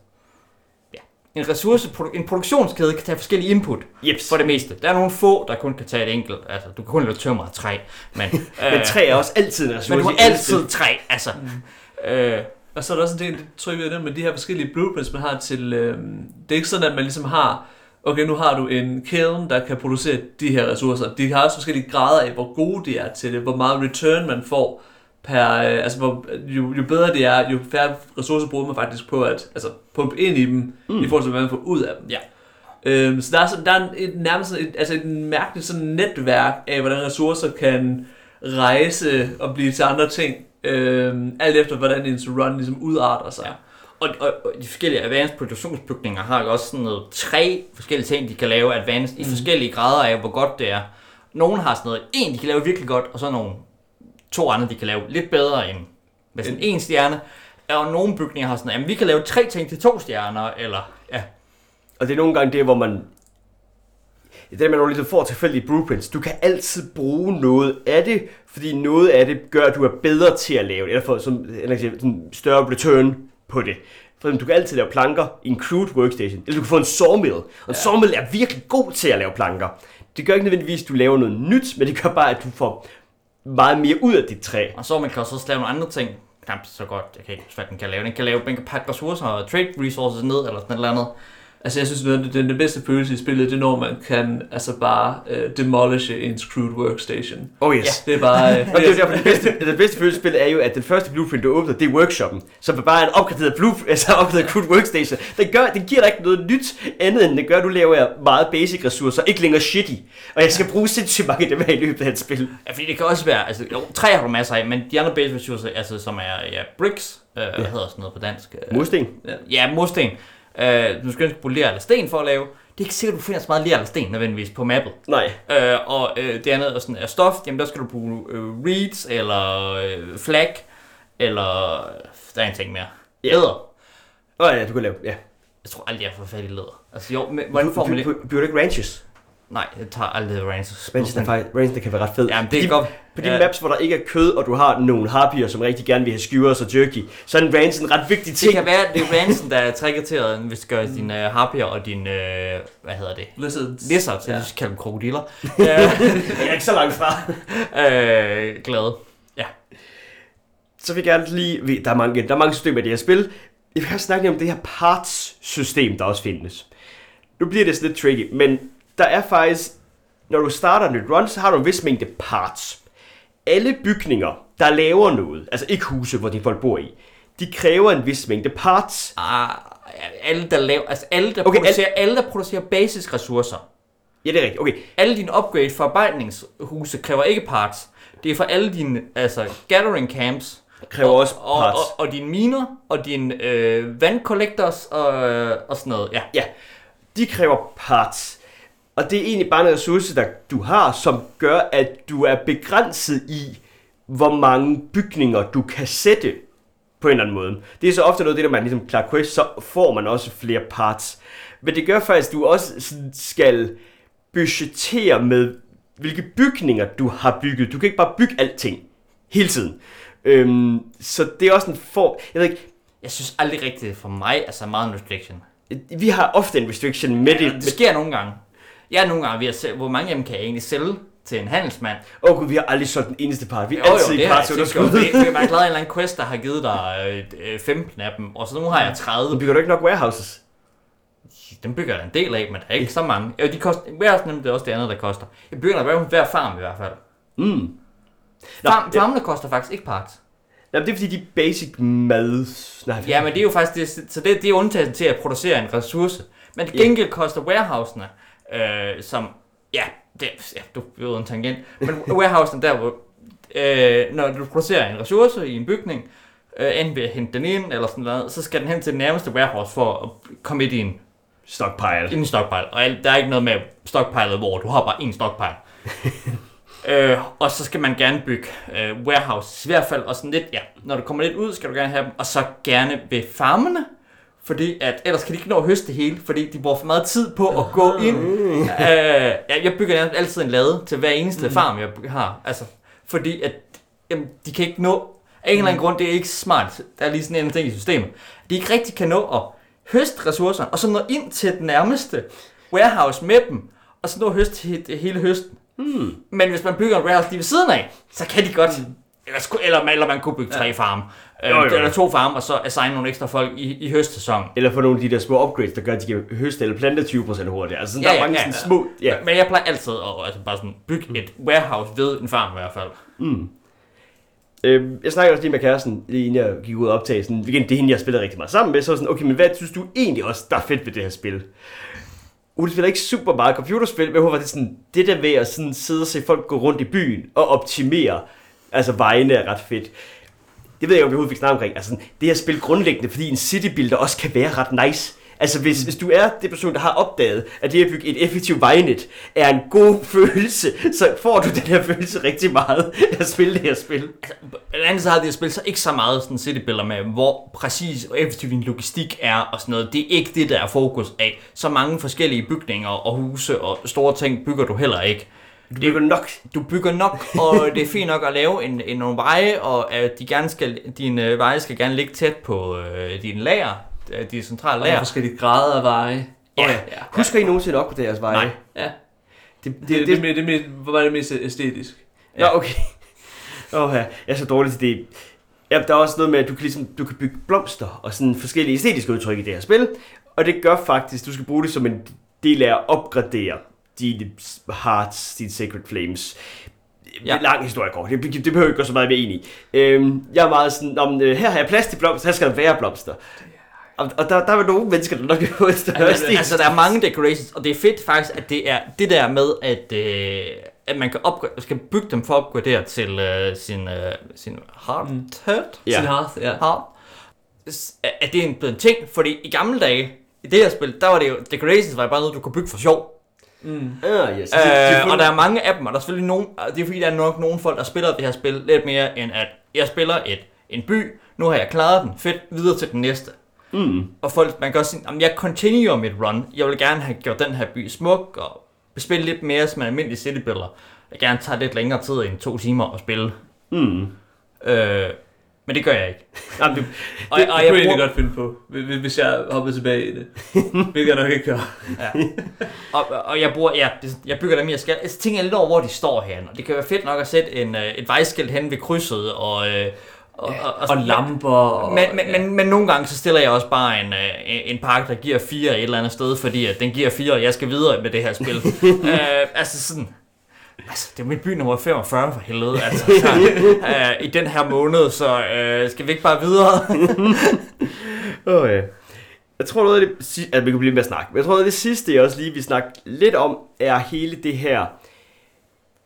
en ressource, en produktionskæde kan tage forskellige input, Jeps. for det meste. Der er nogle få, der kun kan tage et enkelt, altså, du kan kun lave tømmer af træ, men, øh, Men træ er også altid en ressource. men du har altid træ, altså. Mm. Øh, Og så er der også en del, det tror jeg, med de her forskellige blueprints, man har til... Øh, det er ikke sådan, at man ligesom har... Okay, nu har du en kiln, der kan producere de her ressourcer. De har også forskellige grader af, hvor gode de er til det, hvor meget return man får per... Øh, altså, hvor, jo, jo bedre det er, jo færre ressourcer bruger man faktisk på at altså, pumpe ind i dem, mm. i forhold til, hvad man får ud af dem. Ja. Øhm, så der er, sådan, der er et, nærmest sådan et, altså et mærkeligt sådan netværk af, hvordan ressourcer kan rejse og blive til andre ting. Øhm, alt efter, hvordan ens run ligesom udarter sig. Ja. Og, og, og de forskellige advanced produktionsbygninger har også sådan noget tre forskellige ting, de kan lave advanced i forskellige grader af, hvor godt det er. Nogle har sådan noget, en de kan lave virkelig godt, og så nogle to andre, de kan lave lidt bedre end med sådan en stjerne. Og nogle bygninger har sådan, at vi kan lave tre ting til to stjerner, eller ja, Og det er nogle gange det, hvor man... Det er, man jo ligesom får tilfældige blueprints. Du kan altid bruge noget af det, fordi noget af det gør, at du er bedre til at lave det, eller får som, eller sådan større return på det. For eksempel, du kan altid lave planker i en crude workstation, eller du kan få en sawmill. Og en sawmill er virkelig god til at lave planker. Det gør ikke nødvendigvis, at du laver noget nyt, men det gør bare, at du får meget mere ud af dit træ. og så man kan også lave nogle andre ting, knap så godt, jeg kan ikke huske, hvad den kan lave. Den kan lave, man kan pakke ressourcer og trade resources ned, eller sådan et eller andet. Altså jeg synes, det, den, den bedste følelse i spillet, det er når man kan altså bare øh, demolishe en screwed workstation. Oh yes. Det er bare... Øh, Og det er derfor, det bedste, det bedste følelsespil er jo, at den første blueprint, du åbner, det er workshoppen, som bare er en opgraderet, blue, altså opgraderet crude workstation. Den, gør, den giver dig ikke noget nyt andet, end det gør, at du laver meget basic ressourcer, ikke længere shitty. Og jeg skal bruge sindssygt mange af dem her i løbet af et spil. Ja, fordi det kan også være, altså jo, træ har du masser af, men de andre base ressourcer, altså som er ja, bricks, øh, hvad hedder sådan noget på dansk? Øh, Mursten. Ja, mursten. Øh, du skal ønske bruge ler eller sten for at lave. Det er ikke sikkert, du finder så meget ler eller sten nødvendigvis på mappet. Nej. Øh, og øh, det andet er, sådan, er stof, jamen der skal du bruge øh, reeds eller øh, flag, eller der er en ting mere. Ja. Læder. Åh oh, ja, du kan lave, ja. Jeg tror aldrig, jeg får fat i læder. Altså jo, men hvordan får man det? Du ikke ranches? Nej, jeg tager aldrig ranches. Ranches, er faktisk, ranches kan være ret fed. Jamen, det er de, godt. På de Ja. maps, hvor der ikke er kød, og du har nogle harpier, som rigtig gerne vil have skewers og jerky, så er en ranch en ret vigtig Det ting. kan være, det er ranchen, der er triggeret, hvis du gør dine øh, harpier og dine, øh, hvad hedder det? Lizards. Lizards, Ja. jeg kalder dem krokodiller. det er ikke så langt fra. øh, glade. så vil jeg gerne lige... Der er mange, der er mange systemer i det her spil. Jeg vil gerne snakke om det her parts-system, der også findes. Nu bliver det sådan lidt tricky, men der er faktisk... Når du starter et nyt run, så har du en vis mængde parts. Alle bygninger, der laver noget, altså ikke huse, hvor de folk bor i, de kræver en vis mængde parts. Ah, alle der laver, altså alle der, Okay, producerer, alle der producerer basisk ressourcer. Ja, det er rigtigt. Okay, Alle dine upgrade forarbejdningshuse kræver ikke parts. Det er for alle dine altså, gathering camps. Kræver og, også og, parts. Og, og, dine miner, og dine øh, vandcollectors og, og sådan noget. Ja. Ja, de kræver parts. Og det er egentlig bare en ressource, der du har, som gør, at du er begrænset i, hvor mange bygninger du kan sætte på en eller anden måde. Det er så ofte noget det, når man ligesom klarer quest, så får man også flere parts. Men det gør faktisk, at du også skal budgettere med, hvilke bygninger du har bygget. Du kan ikke bare bygge alting hele tiden. Øhm, så det er også en form... Jeg ved ikke, Jeg synes aldrig rigtigt for mig, altså meget en restriction. vi har ofte en restriction med det. Det sker nogle gange. Jeg er nogle gange ved at sælge, hvor mange af dem kan jeg egentlig sælge til en handelsmand. Åh oh, gud, vi har aldrig solgt den eneste part. Vi er Jo, altid jo, i det har parts sikkert underskud. gjort. Det- det- Man har klaret en eller anden quest, der har givet dig øh, øh, 15 af dem, og så nu har jeg 30. Bygger du ikke nok warehouses? Dem bygger jeg en del af, men der er ikke så mange. Jo, de koster, warehouse det er også det andet, der koster. Jeg bygger en warehouse hver farm i hvert fald. Mm. Nå, Farm, ja. farmene koster faktisk ikke parts. Jamen, det er fordi, de er basic mad... Nej, Ja, men det er jo faktisk det, så det, det er undtagelsen til at producere en ressource. Men til Ja. gengæld koster warehousene, øh, som, ja, det, ja, du ved en tangent, men warehousene der, hvor, øh, når du producerer en ressource i en bygning, øh, enten ved at hente den ind, eller sådan noget, så skal den hen til den nærmeste warehouse for at komme ind i en, Stockpile. i en stockpile. Og der er ikke noget med stockpile, hvor du har bare én stockpile. øh, og så skal man gerne bygge øh, warehouse, i hvert fald, og sådan lidt, ja, når du kommer lidt ud, skal du gerne have dem, og så gerne ved farmene, fordi at ellers kan de ikke nå at høste det hele, fordi de bruger for meget tid på at gå ind. Ja, jeg bygger nærmest altid en lade til hver eneste Mm. farm, jeg har. Altså, fordi at jamen, de kan ikke nå, af en eller anden grund, det er ikke smart. Der er lige sådan en ting i systemet. De ikke rigtig kan nå at høste ressourcerne, og så nå ind til den nærmeste warehouse med dem, og så nå at høste he- hele høsten. Hmm. Men hvis man bygger en warehouse lige ved siden af, så kan de godt... Eller, sku- eller, eller man kunne bygge tre farme. Øh, Jo, jo. Eller to farme, og så assigne nogle ekstra folk i, i høstsæsonen. Eller få nogle af de der små upgrades, der gør, at de kan høste eller plante 20% hurtigere. Altså sådan, Ja, der er ja, mange ja. sådan små... Ja. Men jeg plejer altid at altså bare sådan bygge et warehouse ved en farm i hvert fald. Mm. Øh, jeg snakkede også lige med kæresten, lige inden jeg gik ud og optage, sådan, igen, det er hende, jeg spiller rigtig meget sammen med, så sådan, okay, men hvad synes du egentlig også, der er fedt ved det her spil? Hun spiller ikke super meget computerspil, men hun var det sådan, det der ved at sådan sidde og se folk gå rundt i byen og optimere, altså vejene er ret fedt. Det ved jeg ikke, om vi overhovedet fik snakket omkring. Altså, det her spil grundlæggende, fordi en citybuilder også kan være ret nice. Altså, hvis, hvis du er det person, der har opdaget, at det at bygge et effektivt vejnet er en god følelse, så får du den her følelse rigtig meget at spille det her spil. Altså, andet så har det her spil så ikke så meget sådan city builder med, hvor præcis og effektiv din logistik er og sådan noget. Det er ikke det, der er fokus af. Så mange forskellige bygninger og huse og store ting bygger du heller ikke. Du bygger nok. Du bygger nok, og det er fint nok at lave en, en nogle veje, og at de gerne skal, dine øh, veje skal gerne ligge tæt på øh, dine lager, øh, de centrale Og der er lager. forskellige grader af veje. Ja, ja. Husker I nogensinde at opgradere jeres veje? Nej. ja. Det, Det, det, det, det, det, det, var det mest æstetisk? Nå, okay. Åh, ja. Jeg er så dårlig til det. Ja, der er også noget med, at du kan, ligesom, du kan bygge blomster og sådan forskellige æstetiske udtryk i det her spil. Og det gør faktisk, du skal bruge det som en del af at opgradere dine hearts, dine sacred flames. Ja. Lang historie kort. Det, det behøver jeg ikke gå så meget mere ind i. Øhm, jeg er meget sådan, om, øh, her har jeg plads til blomster, her skal der være blomster. Og, og der, der er nogle mennesker, der nok et større Altså, altså, der er mange decorations, og det er fedt faktisk, at det er det der med, at, øh, at man kan opgradere, skal bygge dem for at opgradere til øh, sin, øh, sin heart, Mm. heart, Ja. Ja. Sin hearth, ja. heart, at det er en blevet en ting, fordi i gamle dage, i det her spil, der var det jo, decorations var jo bare noget, du kunne bygge for sjov. Mm. Ah, yes. Øh, og der er mange af dem, og der er selvfølgelig nogen, og det er fordi, der er nok nogle folk, der spiller det her spil lidt mere, end at jeg spiller et, en by, nu har jeg klaret den, fedt, videre til den næste. Mm. Og folk, man kan også sige, "Jamen, jeg continuer mit run. Jeg vil gerne have gjort den her by smuk, og spille lidt mere som en almindelig citybuilder. Jeg gerne tager lidt længere tid end to timer at spille. Mm. Øh, men det gør jeg ikke. Jamen, det, Og, det, og det kunne jeg jeg egentlig bruger, godt finde på, hvis- jeg hoppede tilbage i det. Hvilket jeg nok ikke gør. og, og jeg, bruger, ja, jeg bygger dem, jeg skal. Jeg tænker lidt over, hvor de står her. Og det kan være fedt nok at sætte en, øh, et vejskilt hen ved krydset, og, øh, og, og, Og lamper. Og, Men, men, men, men nogle gange så stiller jeg også bare en, øh, en pakke, der giver fire et eller andet sted, fordi at den giver fire, og jeg skal videre med det her spil. øh, altså sådan... Altså, det er mit by nummer 45 for helvede. Altså, så, øh, I den her måned, så øh, skal vi ikke bare videre? Åh, ja. Jeg tror noget af det, si- at vi kan blive med at snakke, men jeg tror noget af det sidste, jeg også lige vil snakke lidt om, er hele det her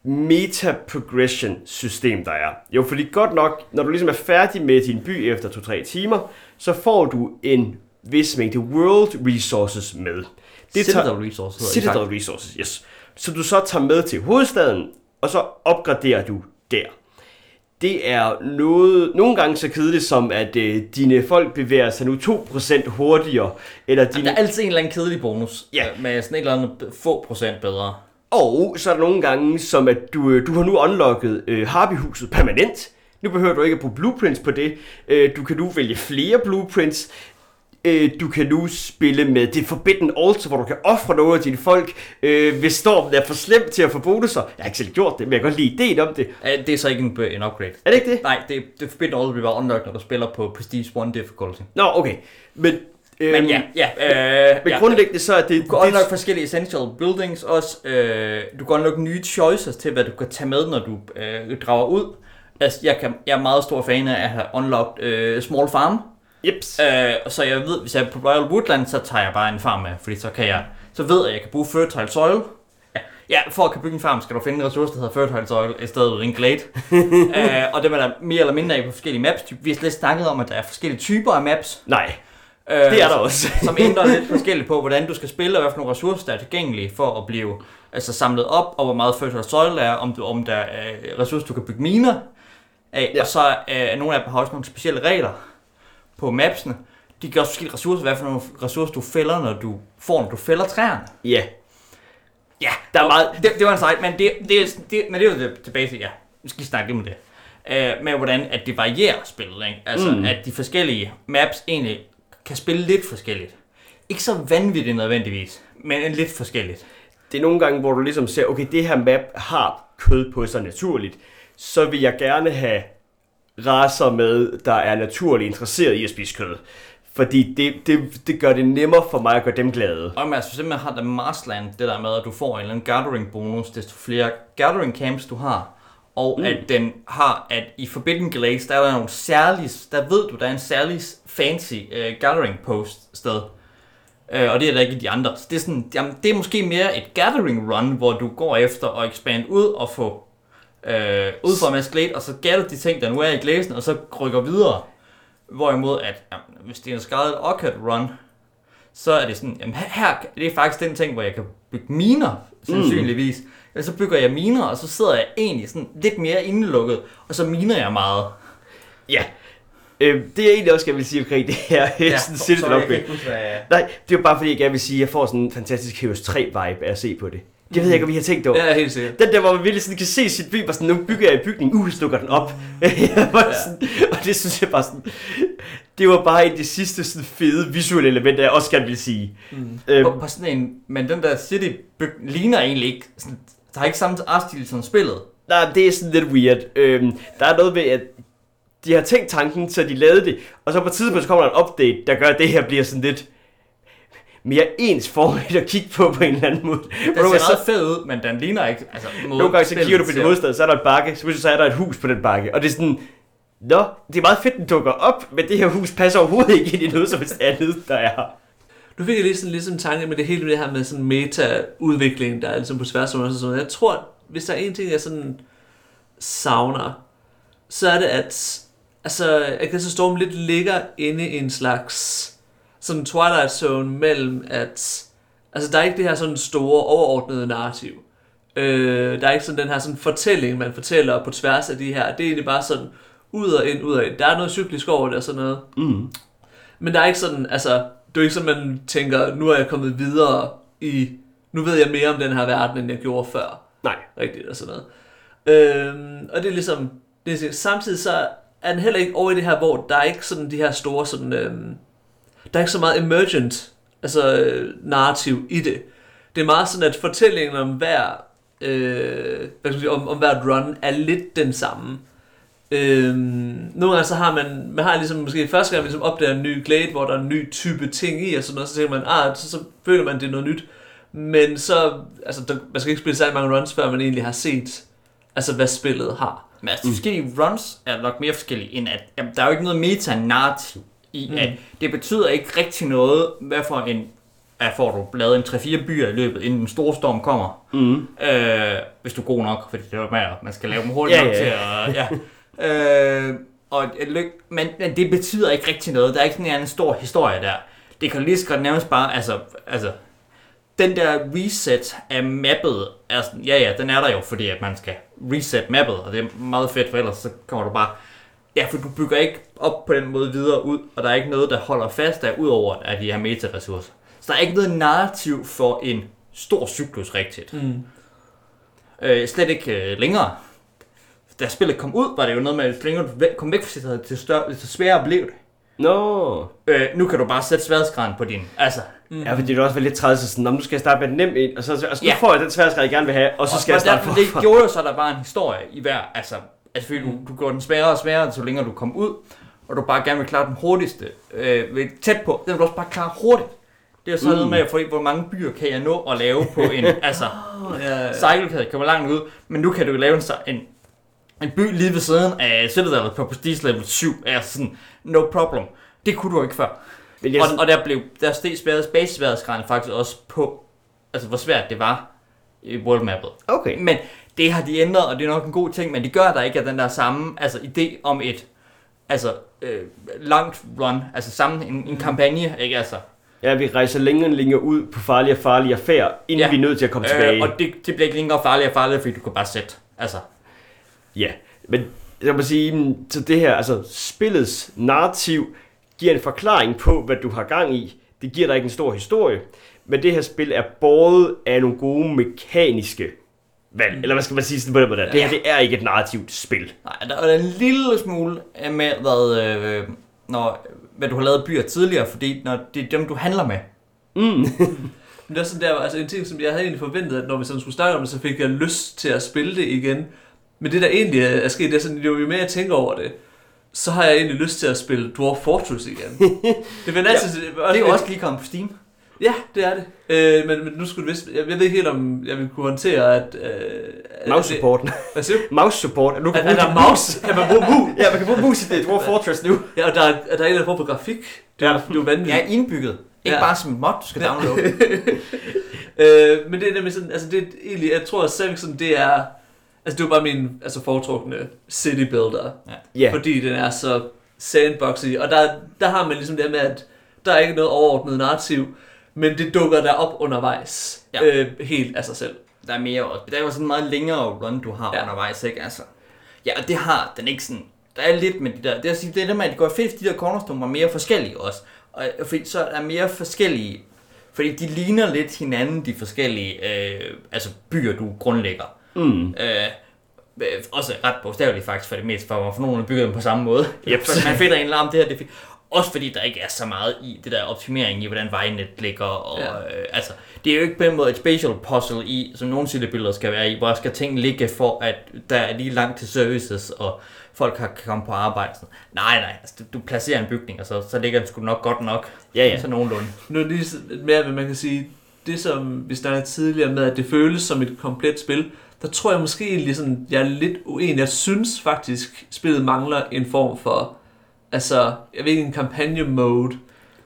meta-progression system, der er. Jo, fordi godt nok, når du ligesom er færdig med din by efter 2-3 timer, så får du en vis mængde world resources med. Det tager- Citadel Resources hedder Citadel Resources, yes. Så du så tager med til hovedstaden, og så opgraderer du der. Det er noget, nogle gange så kedeligt som, at øh, dine folk bevæger sig nu 2% hurtigere, eller dine, der er altid en eller anden kedelig bonus, Ja. øh, med sådan et eller andet få procent bedre. og så er der nogle gange som, at du, øh, du har nu unlocket øh, Harpy-huset permanent. Nu behøver du ikke at bruge blueprints på det. Øh, du kan nu vælge flere blueprints. Øh, du kan nu spille med det Forbidden Altar, hvor du kan ofre noget af dine folk, øh, hvis stormen er for slem til at få bonusser. Jeg har ikke selv gjort det, men jeg kan godt lide ideen om det. Øh, Det er så ikke en, en upgrade. Er det ikke det? Nej, det, det forbinder aldrig bare unlocked, når du spiller på Prestige 1 difficulty. Nå, okay. Men, øh, Men ja, ja. Øh, men ja. grundlæggende så er det... Du kan det, unlock forskellige essential buildings også. Øh, du kan unlock nye choices til, hvad du kan tage med, når du øh, drager ud. Altså, jeg, kan, jeg er meget stor fan af at have unlocked øh, small farm. Jeps. Øh, så jeg ved, hvis jeg er på Royal Woodland, så tager jeg bare en farm med, fordi så kan jeg, så ved jeg, at jeg kan bruge fertile soil. Ja, ja for at kan bygge en farm, skal du finde en ressource, der hedder fertile soil, i stedet for en glade. øh, og det er der mere eller mindre af på forskellige maps. Vi har slet snakket om, at der er forskellige typer af maps. Nej, Øh, det er der også. som ændrer lidt forskelligt på, hvordan du skal spille, og hvad for nogle ressourcer, der er tilgængelige for at blive altså, samlet op, og hvor meget fertile soil der er, om, du, om der er ressourcer, du kan bygge miner af, Ja. og så er nogle af dem har også nogle specielle regler på mapsene, de gør også forskellige ressourcer, hvad for nogle ressourcer du fælder, når du får, når du fælder træerne. Ja, Ja, der er meget... det, det var en sejt, men det, det, det, men det er jo det, tilbage til, ja, vi skal lige snakke lidt om det. Uh, med hvordan at det varierer spillet, ikke? Altså, Mm. at de forskellige maps egentlig kan spille lidt forskelligt. Ikke så vanvittigt nødvendigvis, men en lidt forskelligt. Det er nogle gange, hvor du ligesom ser, okay, det her map har kød på sig naturligt, så vil jeg gerne have raser med, der er naturligt interesseret i at spise kød. Fordi det, det, det gør det nemmere for mig at gøre dem glade. Og altså, for eksempel har der Marsland, det der med, at du får en eller anden gathering bonus, desto flere gathering camps du har. Og Mm. at den har, at i Forbidden Glades, der er der nogle særlige, der ved du, der er en særlig fancy uh, gathering post sted. Uh, og det er der ikke i de andre. Så det er, sådan, jamen, det er måske mere et gathering run, hvor du går efter at expand ud og få uh, ud fra Mads Glade, og så gather de ting, der nu er i glæsen, og så rykker videre. Hvorimod, at jamen, hvis det er en Scarlet Orchid run, så er det sådan, jamen her, det er faktisk den ting, hvor jeg kan bygge miner, sandsynligvis. Mm. Så bygger jeg miner, og så sidder jeg egentlig sådan lidt mere indelukket, og så miner jeg meget. Ja. Øh, det jeg egentlig også gerne vil sige omkring det her, ja, sådan jeg hvad jeg... Nej, det er bare fordi, jeg gerne vil sige, at jeg får sådan en fantastisk Heroes 3-vibe af at se på det. Det ved jeg ikke, om I har tænkt over. Ja, helt sikkert. Den der, hvor man virkelig sådan kan se sit by, var sådan, nu bygger jeg en bygning, uh, så lukker den op. Sådan, og det synes jeg bare sådan, det var bare en af de sidste sådan fede visuelle elementer, jeg også gerne vil sige. Mm. Øhm, På, på sådan en, men den der city ligner egentlig ikke, sådan, der har ikke samme artstil som spillet. nej, det er sådan lidt weird. Øhm, der er noget ved, at de har tænkt tanken, så de lavede det, og så på et tidspunkt så kommer der en update, der gør, at det her bliver sådan lidt mere ens format at kigge på på en eller anden måde. Den du ser meget fed ud, men den ligner ikke, altså måde, Nogle gange så kigger du på din spillet modstand, så er der en bakke, så så er der et hus på den bakke, og det er sådan, Nå, det er meget fedt, den dukker op, men det her hus passer overhovedet ikke ind i noget som helst andet, der er her. Nu fik jeg lige sådan ligesom en tanke med det hele det her med sådan meta-udvikling, der er ligesom på tværs af og sådan noget. Jeg tror, hvis der er en ting, jeg sådan savner, så er det, at altså, Aggressive Storm lidt ligger inde i en slags sådan Twilight Zone mellem, at altså, der er ikke det her sådan store overordnede narrativ. Øh, der er ikke sådan den her sådan fortælling, man fortæller på tværs af de her. Det er egentlig bare sådan ud og ind, ud og ind. Der er noget cyklisk over det og sådan noget. Mm. Men der er ikke sådan, altså, det er ikke sådan, man tænker, nu er jeg kommet videre i, nu ved jeg mere om den her verden, end jeg gjorde før. Nej. Rigtigt og sådan noget. Øhm, og det er ligesom, det er, samtidig så er den heller ikke over i det her, hvor der er ikke sådan de her store sådan, øhm, der er ikke så meget emergent, altså øh, narrativ i det. Det er meget sådan, at fortællingen om hver, øh, hvad skal man sige, om, om hvert run er lidt den samme. Øhm, nogle gange så har man, man har ligesom måske første gang, man ligesom opdager en ny glade, hvor der er en ny type ting i, og sådan noget, så tænker man, ah, så, så føler man, det er noget nyt. Men så, altså, der, man skal ikke spille særlig mange runs, før man egentlig har set, altså, hvad spillet har. Men altså, de forskellige runs er nok mere forskellige, end at jamen, der er jo ikke noget meta-narrativ i, Mm. at det betyder ikke rigtig noget, hvad for en, at får du lavet en 3-4 byer i løbet, inden den store storm kommer. Mm. Øh, hvis du er god nok, fordi det er med, at man skal lave dem hurtigt Ja, nok ja. til at... Ja. øh, og men, men det betyder ikke rigtig noget. Der er ikke sådan en anden stor historie der. Det kan lige så godt nævnes bare, altså, altså den der reset af mappet, er sådan, ja ja, den er der jo, fordi at man skal reset mappet, og det er meget fedt, for ellers så kommer du bare... Ja, for du bygger ikke op på den måde videre ud, og der er ikke noget, der holder fast af, udover af de her meta-ressourcer. Så der er ikke noget narrativ for en stor cyklus rigtigt. Mm. Øh, slet ikke øh, længere. Da spillet kom ud, var det jo noget med, at længere du kom væk fra sit til større, til sværere blev det. Nå. Øh, nu kan du bare sætte sværhedsgraden på din. Altså, Mm. Ja, fordi det er også være lidt træls, så sådan, "Nå, nu skal jeg starte med den nem ind, og så, altså, nu Ja. får jeg den sværdesgrad, jeg gerne vil have, og så skal jeg og starte derfor, det forfra. gjorde jo så, at der var en historie i hver. Altså, altså fordi du, du gjorde den sværere og sværere, så længere du kom ud, og du bare gerne vil klare den hurtigste. Øh, ved- tæt på, den vil du også bare klare hurtigt. Det er så Mm. noget med, for, hvor mange byer kan jeg nå at lave på en, altså, Oh, ja, ja. cycle kan komme langt ud, men nu kan du jo lave en, en, en by lige ved siden af Citadel på Prestige Level 7, er sådan, no problem. Det kunne du ikke før. Men jeg, Og, og der blev, der steg basesværdsgraden faktisk også på, altså hvor svært det var i world mappet. okay. Men det har de ændret, og det er nok en god ting, men det gør der ikke af den der samme altså, idé om et altså, øh, langt run, altså sammen en, en kampagne, ikke altså. Ja, vi rejser længere og længere ud på farlige og farlige færd, inden Ja. vi er nødt til at komme tilbage. Øh, og det, det bliver ikke længere farligere og farligere, fordi du kan bare sætte. Altså, Ja, men jeg må sige, mm, så det her, altså spillets narrativ giver en forklaring på, hvad du har gang i. Det giver dig ikke en stor historie. Men det her spil er båret af nogle gode mekaniske valg. Eller hvad skal man sige sådan på den måde. Det her, det er ikke et narrativt spil. Nej, der er en lille smule med, hvad, øh, når, hvad du har lavet byer tidligere, fordi når det er dem, du handler med. Men det er sådan der, altså en ting, som jeg havde egentlig forventet, at når vi sådan skulle snakke om det, så fik jeg lyst til at spille det igen. Men det der egentlig er sket, det er sådan, jo mere jeg tænker over det, så har jeg egentlig lyst til at spille Dwarf Fortress igen. det vil altid... Det er jo også lige kommet på Steam. Ja, det er det. Øh, men, men nu skulle du vist... Jeg, jeg ved ikke helt, om jeg vil kunne håndtere, at... Øh, at Mouse det- supporten. Hvad siger du? Mouse support. Nu Er, er der mouse? Kan man bruge mus? Ja, man kan bruge mus i det Dwarf Fortress nu. Ja, og der er, er der en anden form for grafik. Det er, Ja. det er jo vanvittigt. Er indbygget. Ikke Ja. bare som mod, du skal downloade. øh, men det er nemlig sådan, altså det er egentlig, jeg tror at Samson, det er, altså det er jo bare min altså foretrukne city builder. Ja. Fordi den er så sandboxy, og der, der har man ligesom det med, at der er ikke noget overordnet narrativ, men det dukker der op undervejs, Ja. øh, helt af sig selv. Der er mere også. Der er jo sådan en meget længere run, du har Ja. undervejs, ikke? Altså, ja, og det har den ikke sådan... Der er lidt med de der... Det, er, sige, det er det med, at det går fedt, at de der cornerstone var mere forskellige også. Og, fordi så er mere forskellige... Fordi de ligner lidt hinanden, de forskellige øh, altså byer, du grundlægger. Mm. Øh, øh, også ret bogstaveligt faktisk for det meste, for, for nogen bygger dem på samme måde. Yep. Man finder en eller anden, det her, det er fedt. Også fordi der ikke er så meget i det der optimering i, hvordan vejnet ligger. Og, Ja. øh, altså, det er jo ikke på en måde et spatial puzzle i, som nogle billeder skal være i, hvor skal ting ligge for, at der er lige langt til services, og folk har, kan komme på arbejde. Sådan. Nej, nej, altså, du, du placerer en bygning, og så, så ligger den sgu nok godt nok. Ja, ja. Så nogenlunde. Nu er lige så- mere, hvad man kan sige, det som vi snakkede tidligere med, at det føles som et komplet spil, der tror jeg måske sådan, jeg er lidt uenig. Jeg synes faktisk, spillet mangler en form for, altså, jeg ved ikke, en kampagne mode.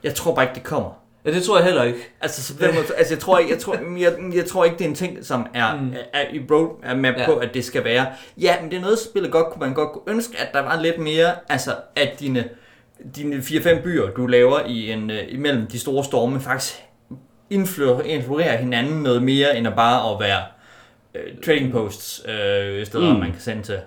Jeg tror bare ikke, det kommer. Ja, det tror jeg heller ikke. Altså, så på den måde, altså jeg, tror ikke, jeg, tror, jeg, jeg tror ikke, det er en ting, som er, Mm. er, er i road er med Ja. på, at det skal være. Ja, men det er noget, spillet godt kunne man godt kunne ønske, at der var lidt mere, altså at dine, dine 4-5 byer, du laver i en, uh, imellem de store storme, faktisk influerer, influerer hinanden noget mere, end at bare at være uh, trading posts, uh, steder, Mm. man kan sende til.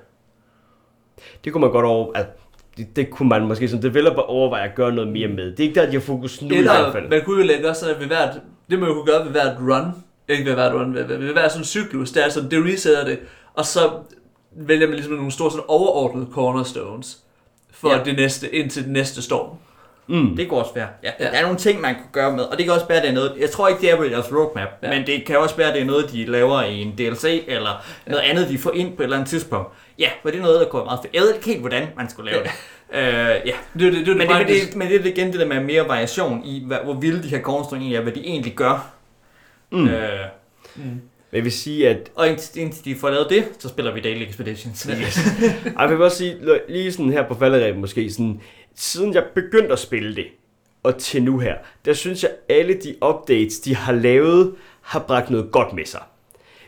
Det kunne man godt over... Altså, det, det kunne man måske som developer overveje at gøre noget mere med. Det er ikke der, de har fokus nu i hvert Eller, fald. man kunne jo lægge også sådan, at ved hvert, det man jo kunne gøre ved hvert run, ikke ved hvert run, ved, ved, ved hvert sådan cyklus, det er sådan, det resetter det, og så vælger man ligesom nogle store sådan overordnede cornerstones, for ja. Ja. det næste, indtil det næste storm. Mm. Det kunne også være. Ja. Ja. ja. Der er nogle ting, man kunne gøre med, og det kan også være, at det er noget, jeg tror ikke, det er på deres roadmap, Ja. ja. men det kan også være, at det er noget, de laver i en DLC, eller noget andet, de får ind på et eller andet tidspunkt. Ja, for det er noget, der går meget fedt. Jeg ved ikke helt, hvordan man skulle lave det. Øh, ja. Det det, det, Men, det, men, det, men det er igen det der med mere variation i, hvad, hvor vilde de her cornerstone egentlig er, hvad de egentlig gør. Mm. Mm. Øh, jeg vil sige, at... og indtil, indtil de får lavet det, så spiller vi Daily Expeditions. Ej, jeg vil også sige, lige sådan her på falderæben måske, sådan, siden jeg begyndte at spille det, og til nu her, der synes jeg, alle de updates, de har lavet, har bragt noget godt med sig.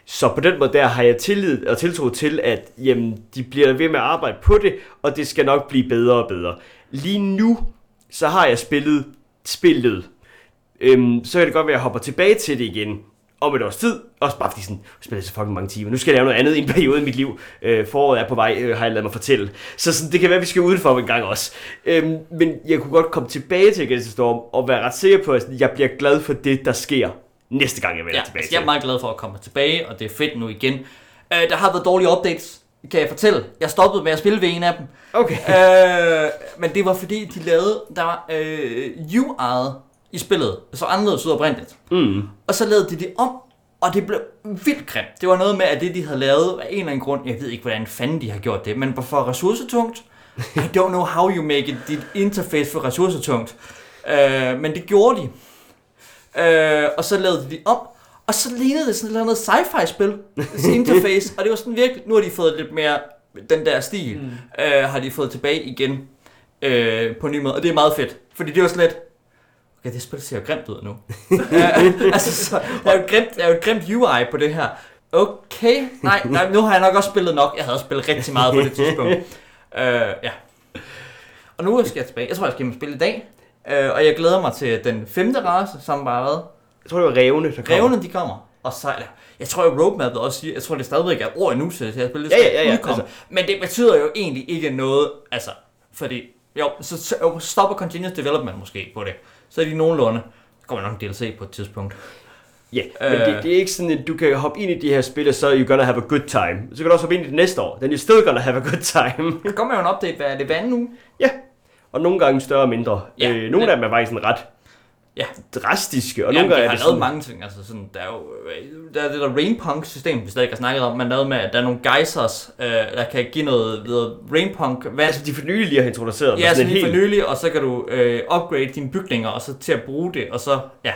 Så på den måde der har jeg tillid og tiltro til, at jamen, de bliver ved med at arbejde på det, og det skal nok blive bedre og bedre. Lige nu, så har jeg spillet spillet. Øhm, så kan det godt være, at jeg hopper tilbage til det igen om et års tid. Også bare fordi sådan, jeg spiller så fucking mange timer. Nu skal jeg lave noget andet i en periode i mit liv. Øh, foråret er på vej, øh, har jeg lavet mig fortælle. Så sådan, det kan være, at vi skal udenfor en gang også. Øhm, men jeg kunne godt komme tilbage til Against the Storm og være ret sikker på, at jeg bliver glad for det, der sker næste gang, jeg vender Ja, tilbage altså, til jeg er meget glad for at komme tilbage, og det er fedt nu igen. Øh, der har været dårlige updates, kan jeg fortælle. Jeg stoppede med at spille ved en af dem. Okay. øh, men det var fordi, de lavede, der var øh, UI'et i spillet, så anderledes ud oprindeligt. Mm. Og så lavede de det om, og det blev vildt grimt. Det var noget med, at det, de havde lavet af en eller anden grund, jeg ved ikke, hvordan fanden de har gjort det, men for ressourcetungt. I don't know how you make it, dit interface for ressourcetungt. Øh, men det gjorde de. Øh, og så lavede de det om, og så lignede det sådan et eller andet sci-fi spil, interface, og det var sådan virkelig, nu har de fået lidt mere den der stil, mm. øh, har de fået tilbage igen øh, på en ny måde, og det er meget fedt, fordi det var sådan lidt, okay, det spil ser grimt ud nu. øh, altså, så, der, er jo grimt, der er jo et grimt UI på det her. Okay, nej, nej, nu har jeg nok også spillet nok, jeg havde også spillet rigtig meget på det tidspunkt. øh, ja. Og nu skal jeg tilbage, jeg tror, jeg skal hjem og spille i dag, øh, og jeg glæder mig til den femte race, som bare har været. Jeg tror, det var revne, der kom. Revne, de kommer. Og så, eller, jeg tror, at roadmapet også siger, jeg tror, det stadigvæk er år endnu, så jeg spiller Ja, ja, ja, ja, udkomme. Men det betyder jo egentlig ikke noget, altså, fordi Jo, så, stopper continuous development måske på det. Så er de nogenlunde. Så kommer nok en DLC på et tidspunkt. Ja, men det, det, er ikke sådan, at du kan hoppe ind i de her spil, og så er you gonna have a good time. Så kan du også hoppe ind i det næste år. Then you're still gonna have a good time. Der kommer jo en update, hvad er det, hver anden uge? ja, og nogle gange større og mindre. Ja, øh, nogle af dem er faktisk sådan ret Ja, drastiske, og Jamen, nogle gange de er har det lavet sådan... mange ting. Altså sådan, der er jo øh, der er det der Rainpunk-system, vi stadig ikke har snakket om. Man lavede med, at der er nogle geysers, øh, der kan give noget ved Rainpunk vand. Altså, de for nylig lige har introduceret Ja, sådan en lige for helt... nylig, og så kan du øh, upgrade dine bygninger, og så til at bruge det, og så, ja.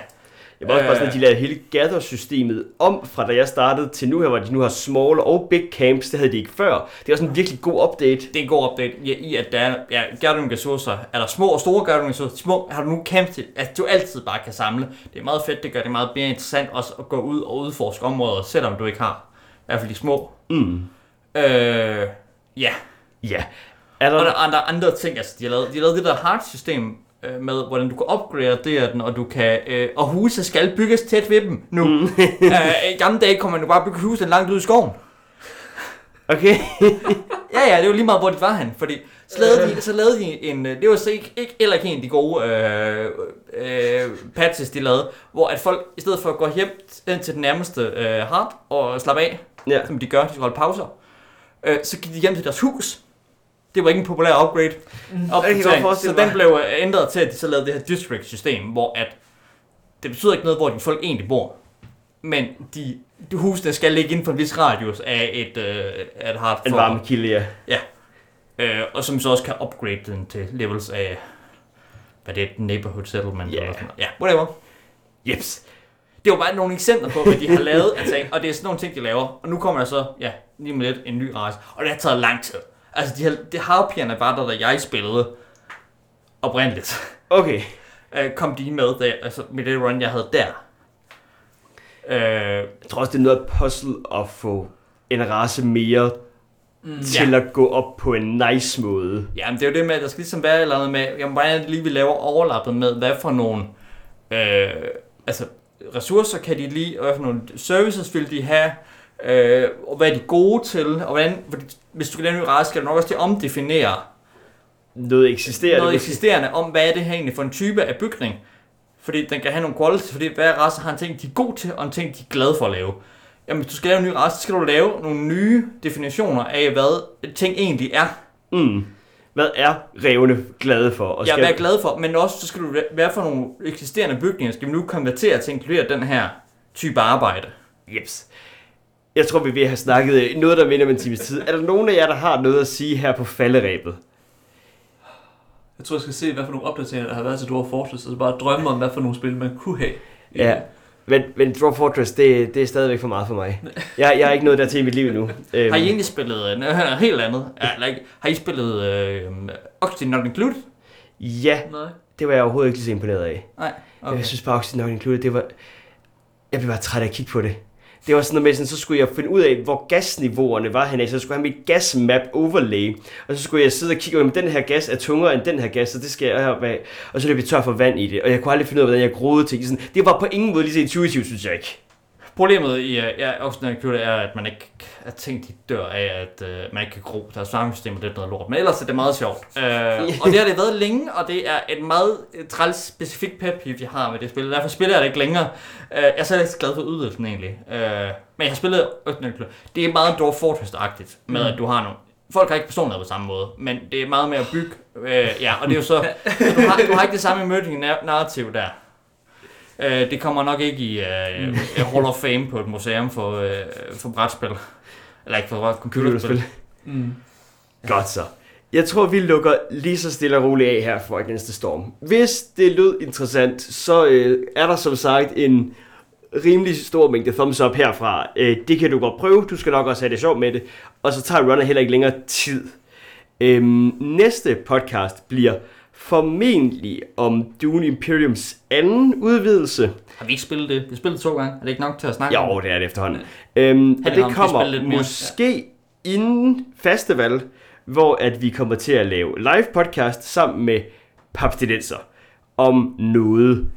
Jeg var også bare sådan, at de lavede hele gather-systemet om fra da jeg startede til nu her, hvor de nu har small og big camps. Det havde de ikke før. Det er også en virkelig god update. Det er en god update ja, i, at der er ja, gathering ressourcer. Er der små og store gathering ressourcer? Små, har du nu camps til, at du altid bare kan samle. Det er meget fedt, det gør det meget mere interessant også at gå ud og udforske områder, selvom du ikke har. I hvert fald de små. Mm. Øh, ja, Ja. Er Og der der... er andre, andre ting, altså de har lavet, de har lavet det der heart-system øh, med, hvordan du kan opgradere det den, og du kan, øh, og huse skal bygges tæt ved dem nu. Mm. øh, I gamle dage kunne man jo bare bygge husen langt ud i skoven. Okay. Ja, ja, det var lige meget, hvor de var han, fordi så lavede de, så lavede de en, øh, det var så ikke, ikke heller ikke en af de gode øh, øh, patches, de lavede, hvor at folk, i stedet for at gå hjem ind til den nærmeste øh, hard og slappe af, ja. som de gør, de skal holde pauser, øh, så gik de hjem til deres hus. Det var ikke en populær upgrade. Jeg Opdatering. Så den blev øh, ændret til, at de så lavede det her district-system, hvor at det betyder ikke noget, hvor de folk egentlig bor. Men de, de husene skal ligge inden for en vis radius af et, øh, af et hard En varme kilde, ja. Øh, og som så også kan upgrade den til levels af, hvad det er, neighborhood settlement Ja. eller sådan noget. Ja, whatever. Jeps. Det var bare nogle eksempler på, hvad de har lavet af ting, og det er sådan nogle ting, de laver. Og nu kommer der så, ja, lige med lidt, en ny race. Og det har taget lang tid. Altså, de det harpierne var der, da jeg spillede oprindeligt. Okay. Øh, kom de med, der, altså med det run, jeg havde der. Øh, Jeg tror også, det er noget puzzle at få en race mere Mm. til at gå op på en nice måde. Ja, men det er jo det med, at der skal ligesom være et eller andet med, jamen, hvordan lige, vi laver overlappet med, hvad for nogle, øh, altså ressourcer kan de lige, og hvad for nogle services vil de have, øh, og hvad er de gode til, og hvordan, fordi hvis du skal lave en ny race, skal du nok også til at omdefinere Noget eksisterende. noget eksisterende om, hvad er det her egentlig for en type af bygning. Fordi den kan have nogle qualities, fordi hver race har en ting, de er gode til, og en ting, de er glade for at lave. Jamen, hvis du skal lave en ny race, så skal du lave nogle nye definitioner af, hvad ting egentlig er. Mm. Hvad er revne glade for? Og Jeg skal- er glad for, men også så skal du være for nogle eksisterende bygninger, skal vi nu konvertere til at inkludere den her type arbejde. Jeps. Jeg tror, vi vil have snakket øh, noget, der minder om en times tid. Er der nogen af jer, der har noget at sige her på falderæbet? Jeg tror, jeg skal se, hvad for nogle opdateringer, der har været til Dwarf Fortress, og så bare drømme om, hvad for nogle spil, man kunne have. Ja. Men, men Draw Fortress, det, det er stadigvæk for meget for mig. Jeg, jeg er ikke nået dertil i mit liv endnu. Øhm, Har I egentlig spillet noget helt andet? Ja, eller ikke? Har I spillet øh, Oxygen Not Included? Ja, Nej. det var jeg overhovedet ikke lige så imponeret af. Nej. Okay. Jeg synes bare, Oxygen Not Included, det var... Jeg blev bare træt af at kigge på det. Det var sådan noget med, sådan, så skulle jeg finde ud af, hvor gasniveauerne var henne. Så jeg skulle have mit gasmap overlay. Og så skulle jeg sidde og kigge, om den her gas er tungere end den her gas, så det skal jeg have. Og så løb jeg tør for vand i det. Og jeg kunne aldrig finde ud af, hvordan jeg groede ting. Sådan, det var på ingen måde lige så intuitivt, synes jeg ikke. Problemet i uh, ja, Not Included er, at man ikke at ting de dør af, at uh, man ikke kan gro. Deres farmsystem er lidt noget lort. Men ellers er det meget sjovt. Uh, og det har det været længe, og det er et meget øh, træls specifikt pep peeve, jeg har med det spil. Derfor spiller jeg det ikke længere. Uh, jeg er selv ikke så glad for udvidelsen egentlig. Uh, men jeg har spillet Not Included. Det er meget Dwarf Fortress-agtigt, med at du har nogle Folk har ikke personlighed på samme måde, men det er meget mere at bygge. Øh, ja, og det er jo så... Du har, du har ikke det samme emerging nar- narrativ der. Øh, det kommer nok ikke i øh, Hall of Fame på et museum for, øh, for brætspil. Eller ikke for computerspil. Mm. Godt så. Jeg tror, vi lukker lige så stille og roligt af her for Against the Storm. Hvis det lød interessant, så øh, er der som sagt en rimelig stor mængde thumbs up herfra. Øh, det kan du godt prøve. Du skal nok også have det sjovt med det. Og så tager runner heller ikke længere tid. Øhm, næste podcast bliver formentlig om Dune Imperiums anden udvidelse. Har vi ikke spillet det? Vi har spillet det to gange. Er det ikke nok til at snakke? Jo, det er det efterhånden. Øhm, og det kommer måske inden festival, hvor at vi kommer til at lave live podcast sammen med Papstinenser om noget.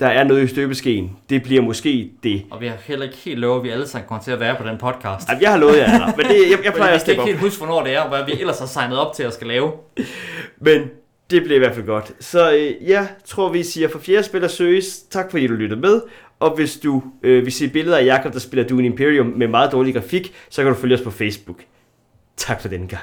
Der er noget i støbeskeen. Det bliver måske det. Og vi har heller ikke helt lovet, at vi alle sammen kommer til at være på den podcast. Ej, jeg har lovet jer, men det, jeg, jeg plejer jeg at kan steppe ikke helt huske, hvornår det er, og hvad vi ellers har signet op til at skal lave. Men det blev i hvert fald godt. Så øh, jeg tror, vi siger for fjerde spiller søges. Tak fordi du lyttede med. Og hvis du øh, vil se billeder af Jakob, der spiller Dune Imperium med meget dårlig grafik, så kan du følge os på Facebook. Tak for denne gang.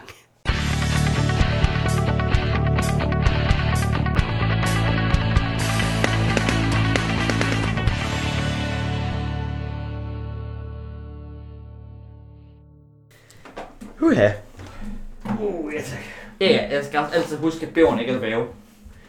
Uha. Ja. Ja, jeg skal altid huske, at bæveren ikke er dvæve.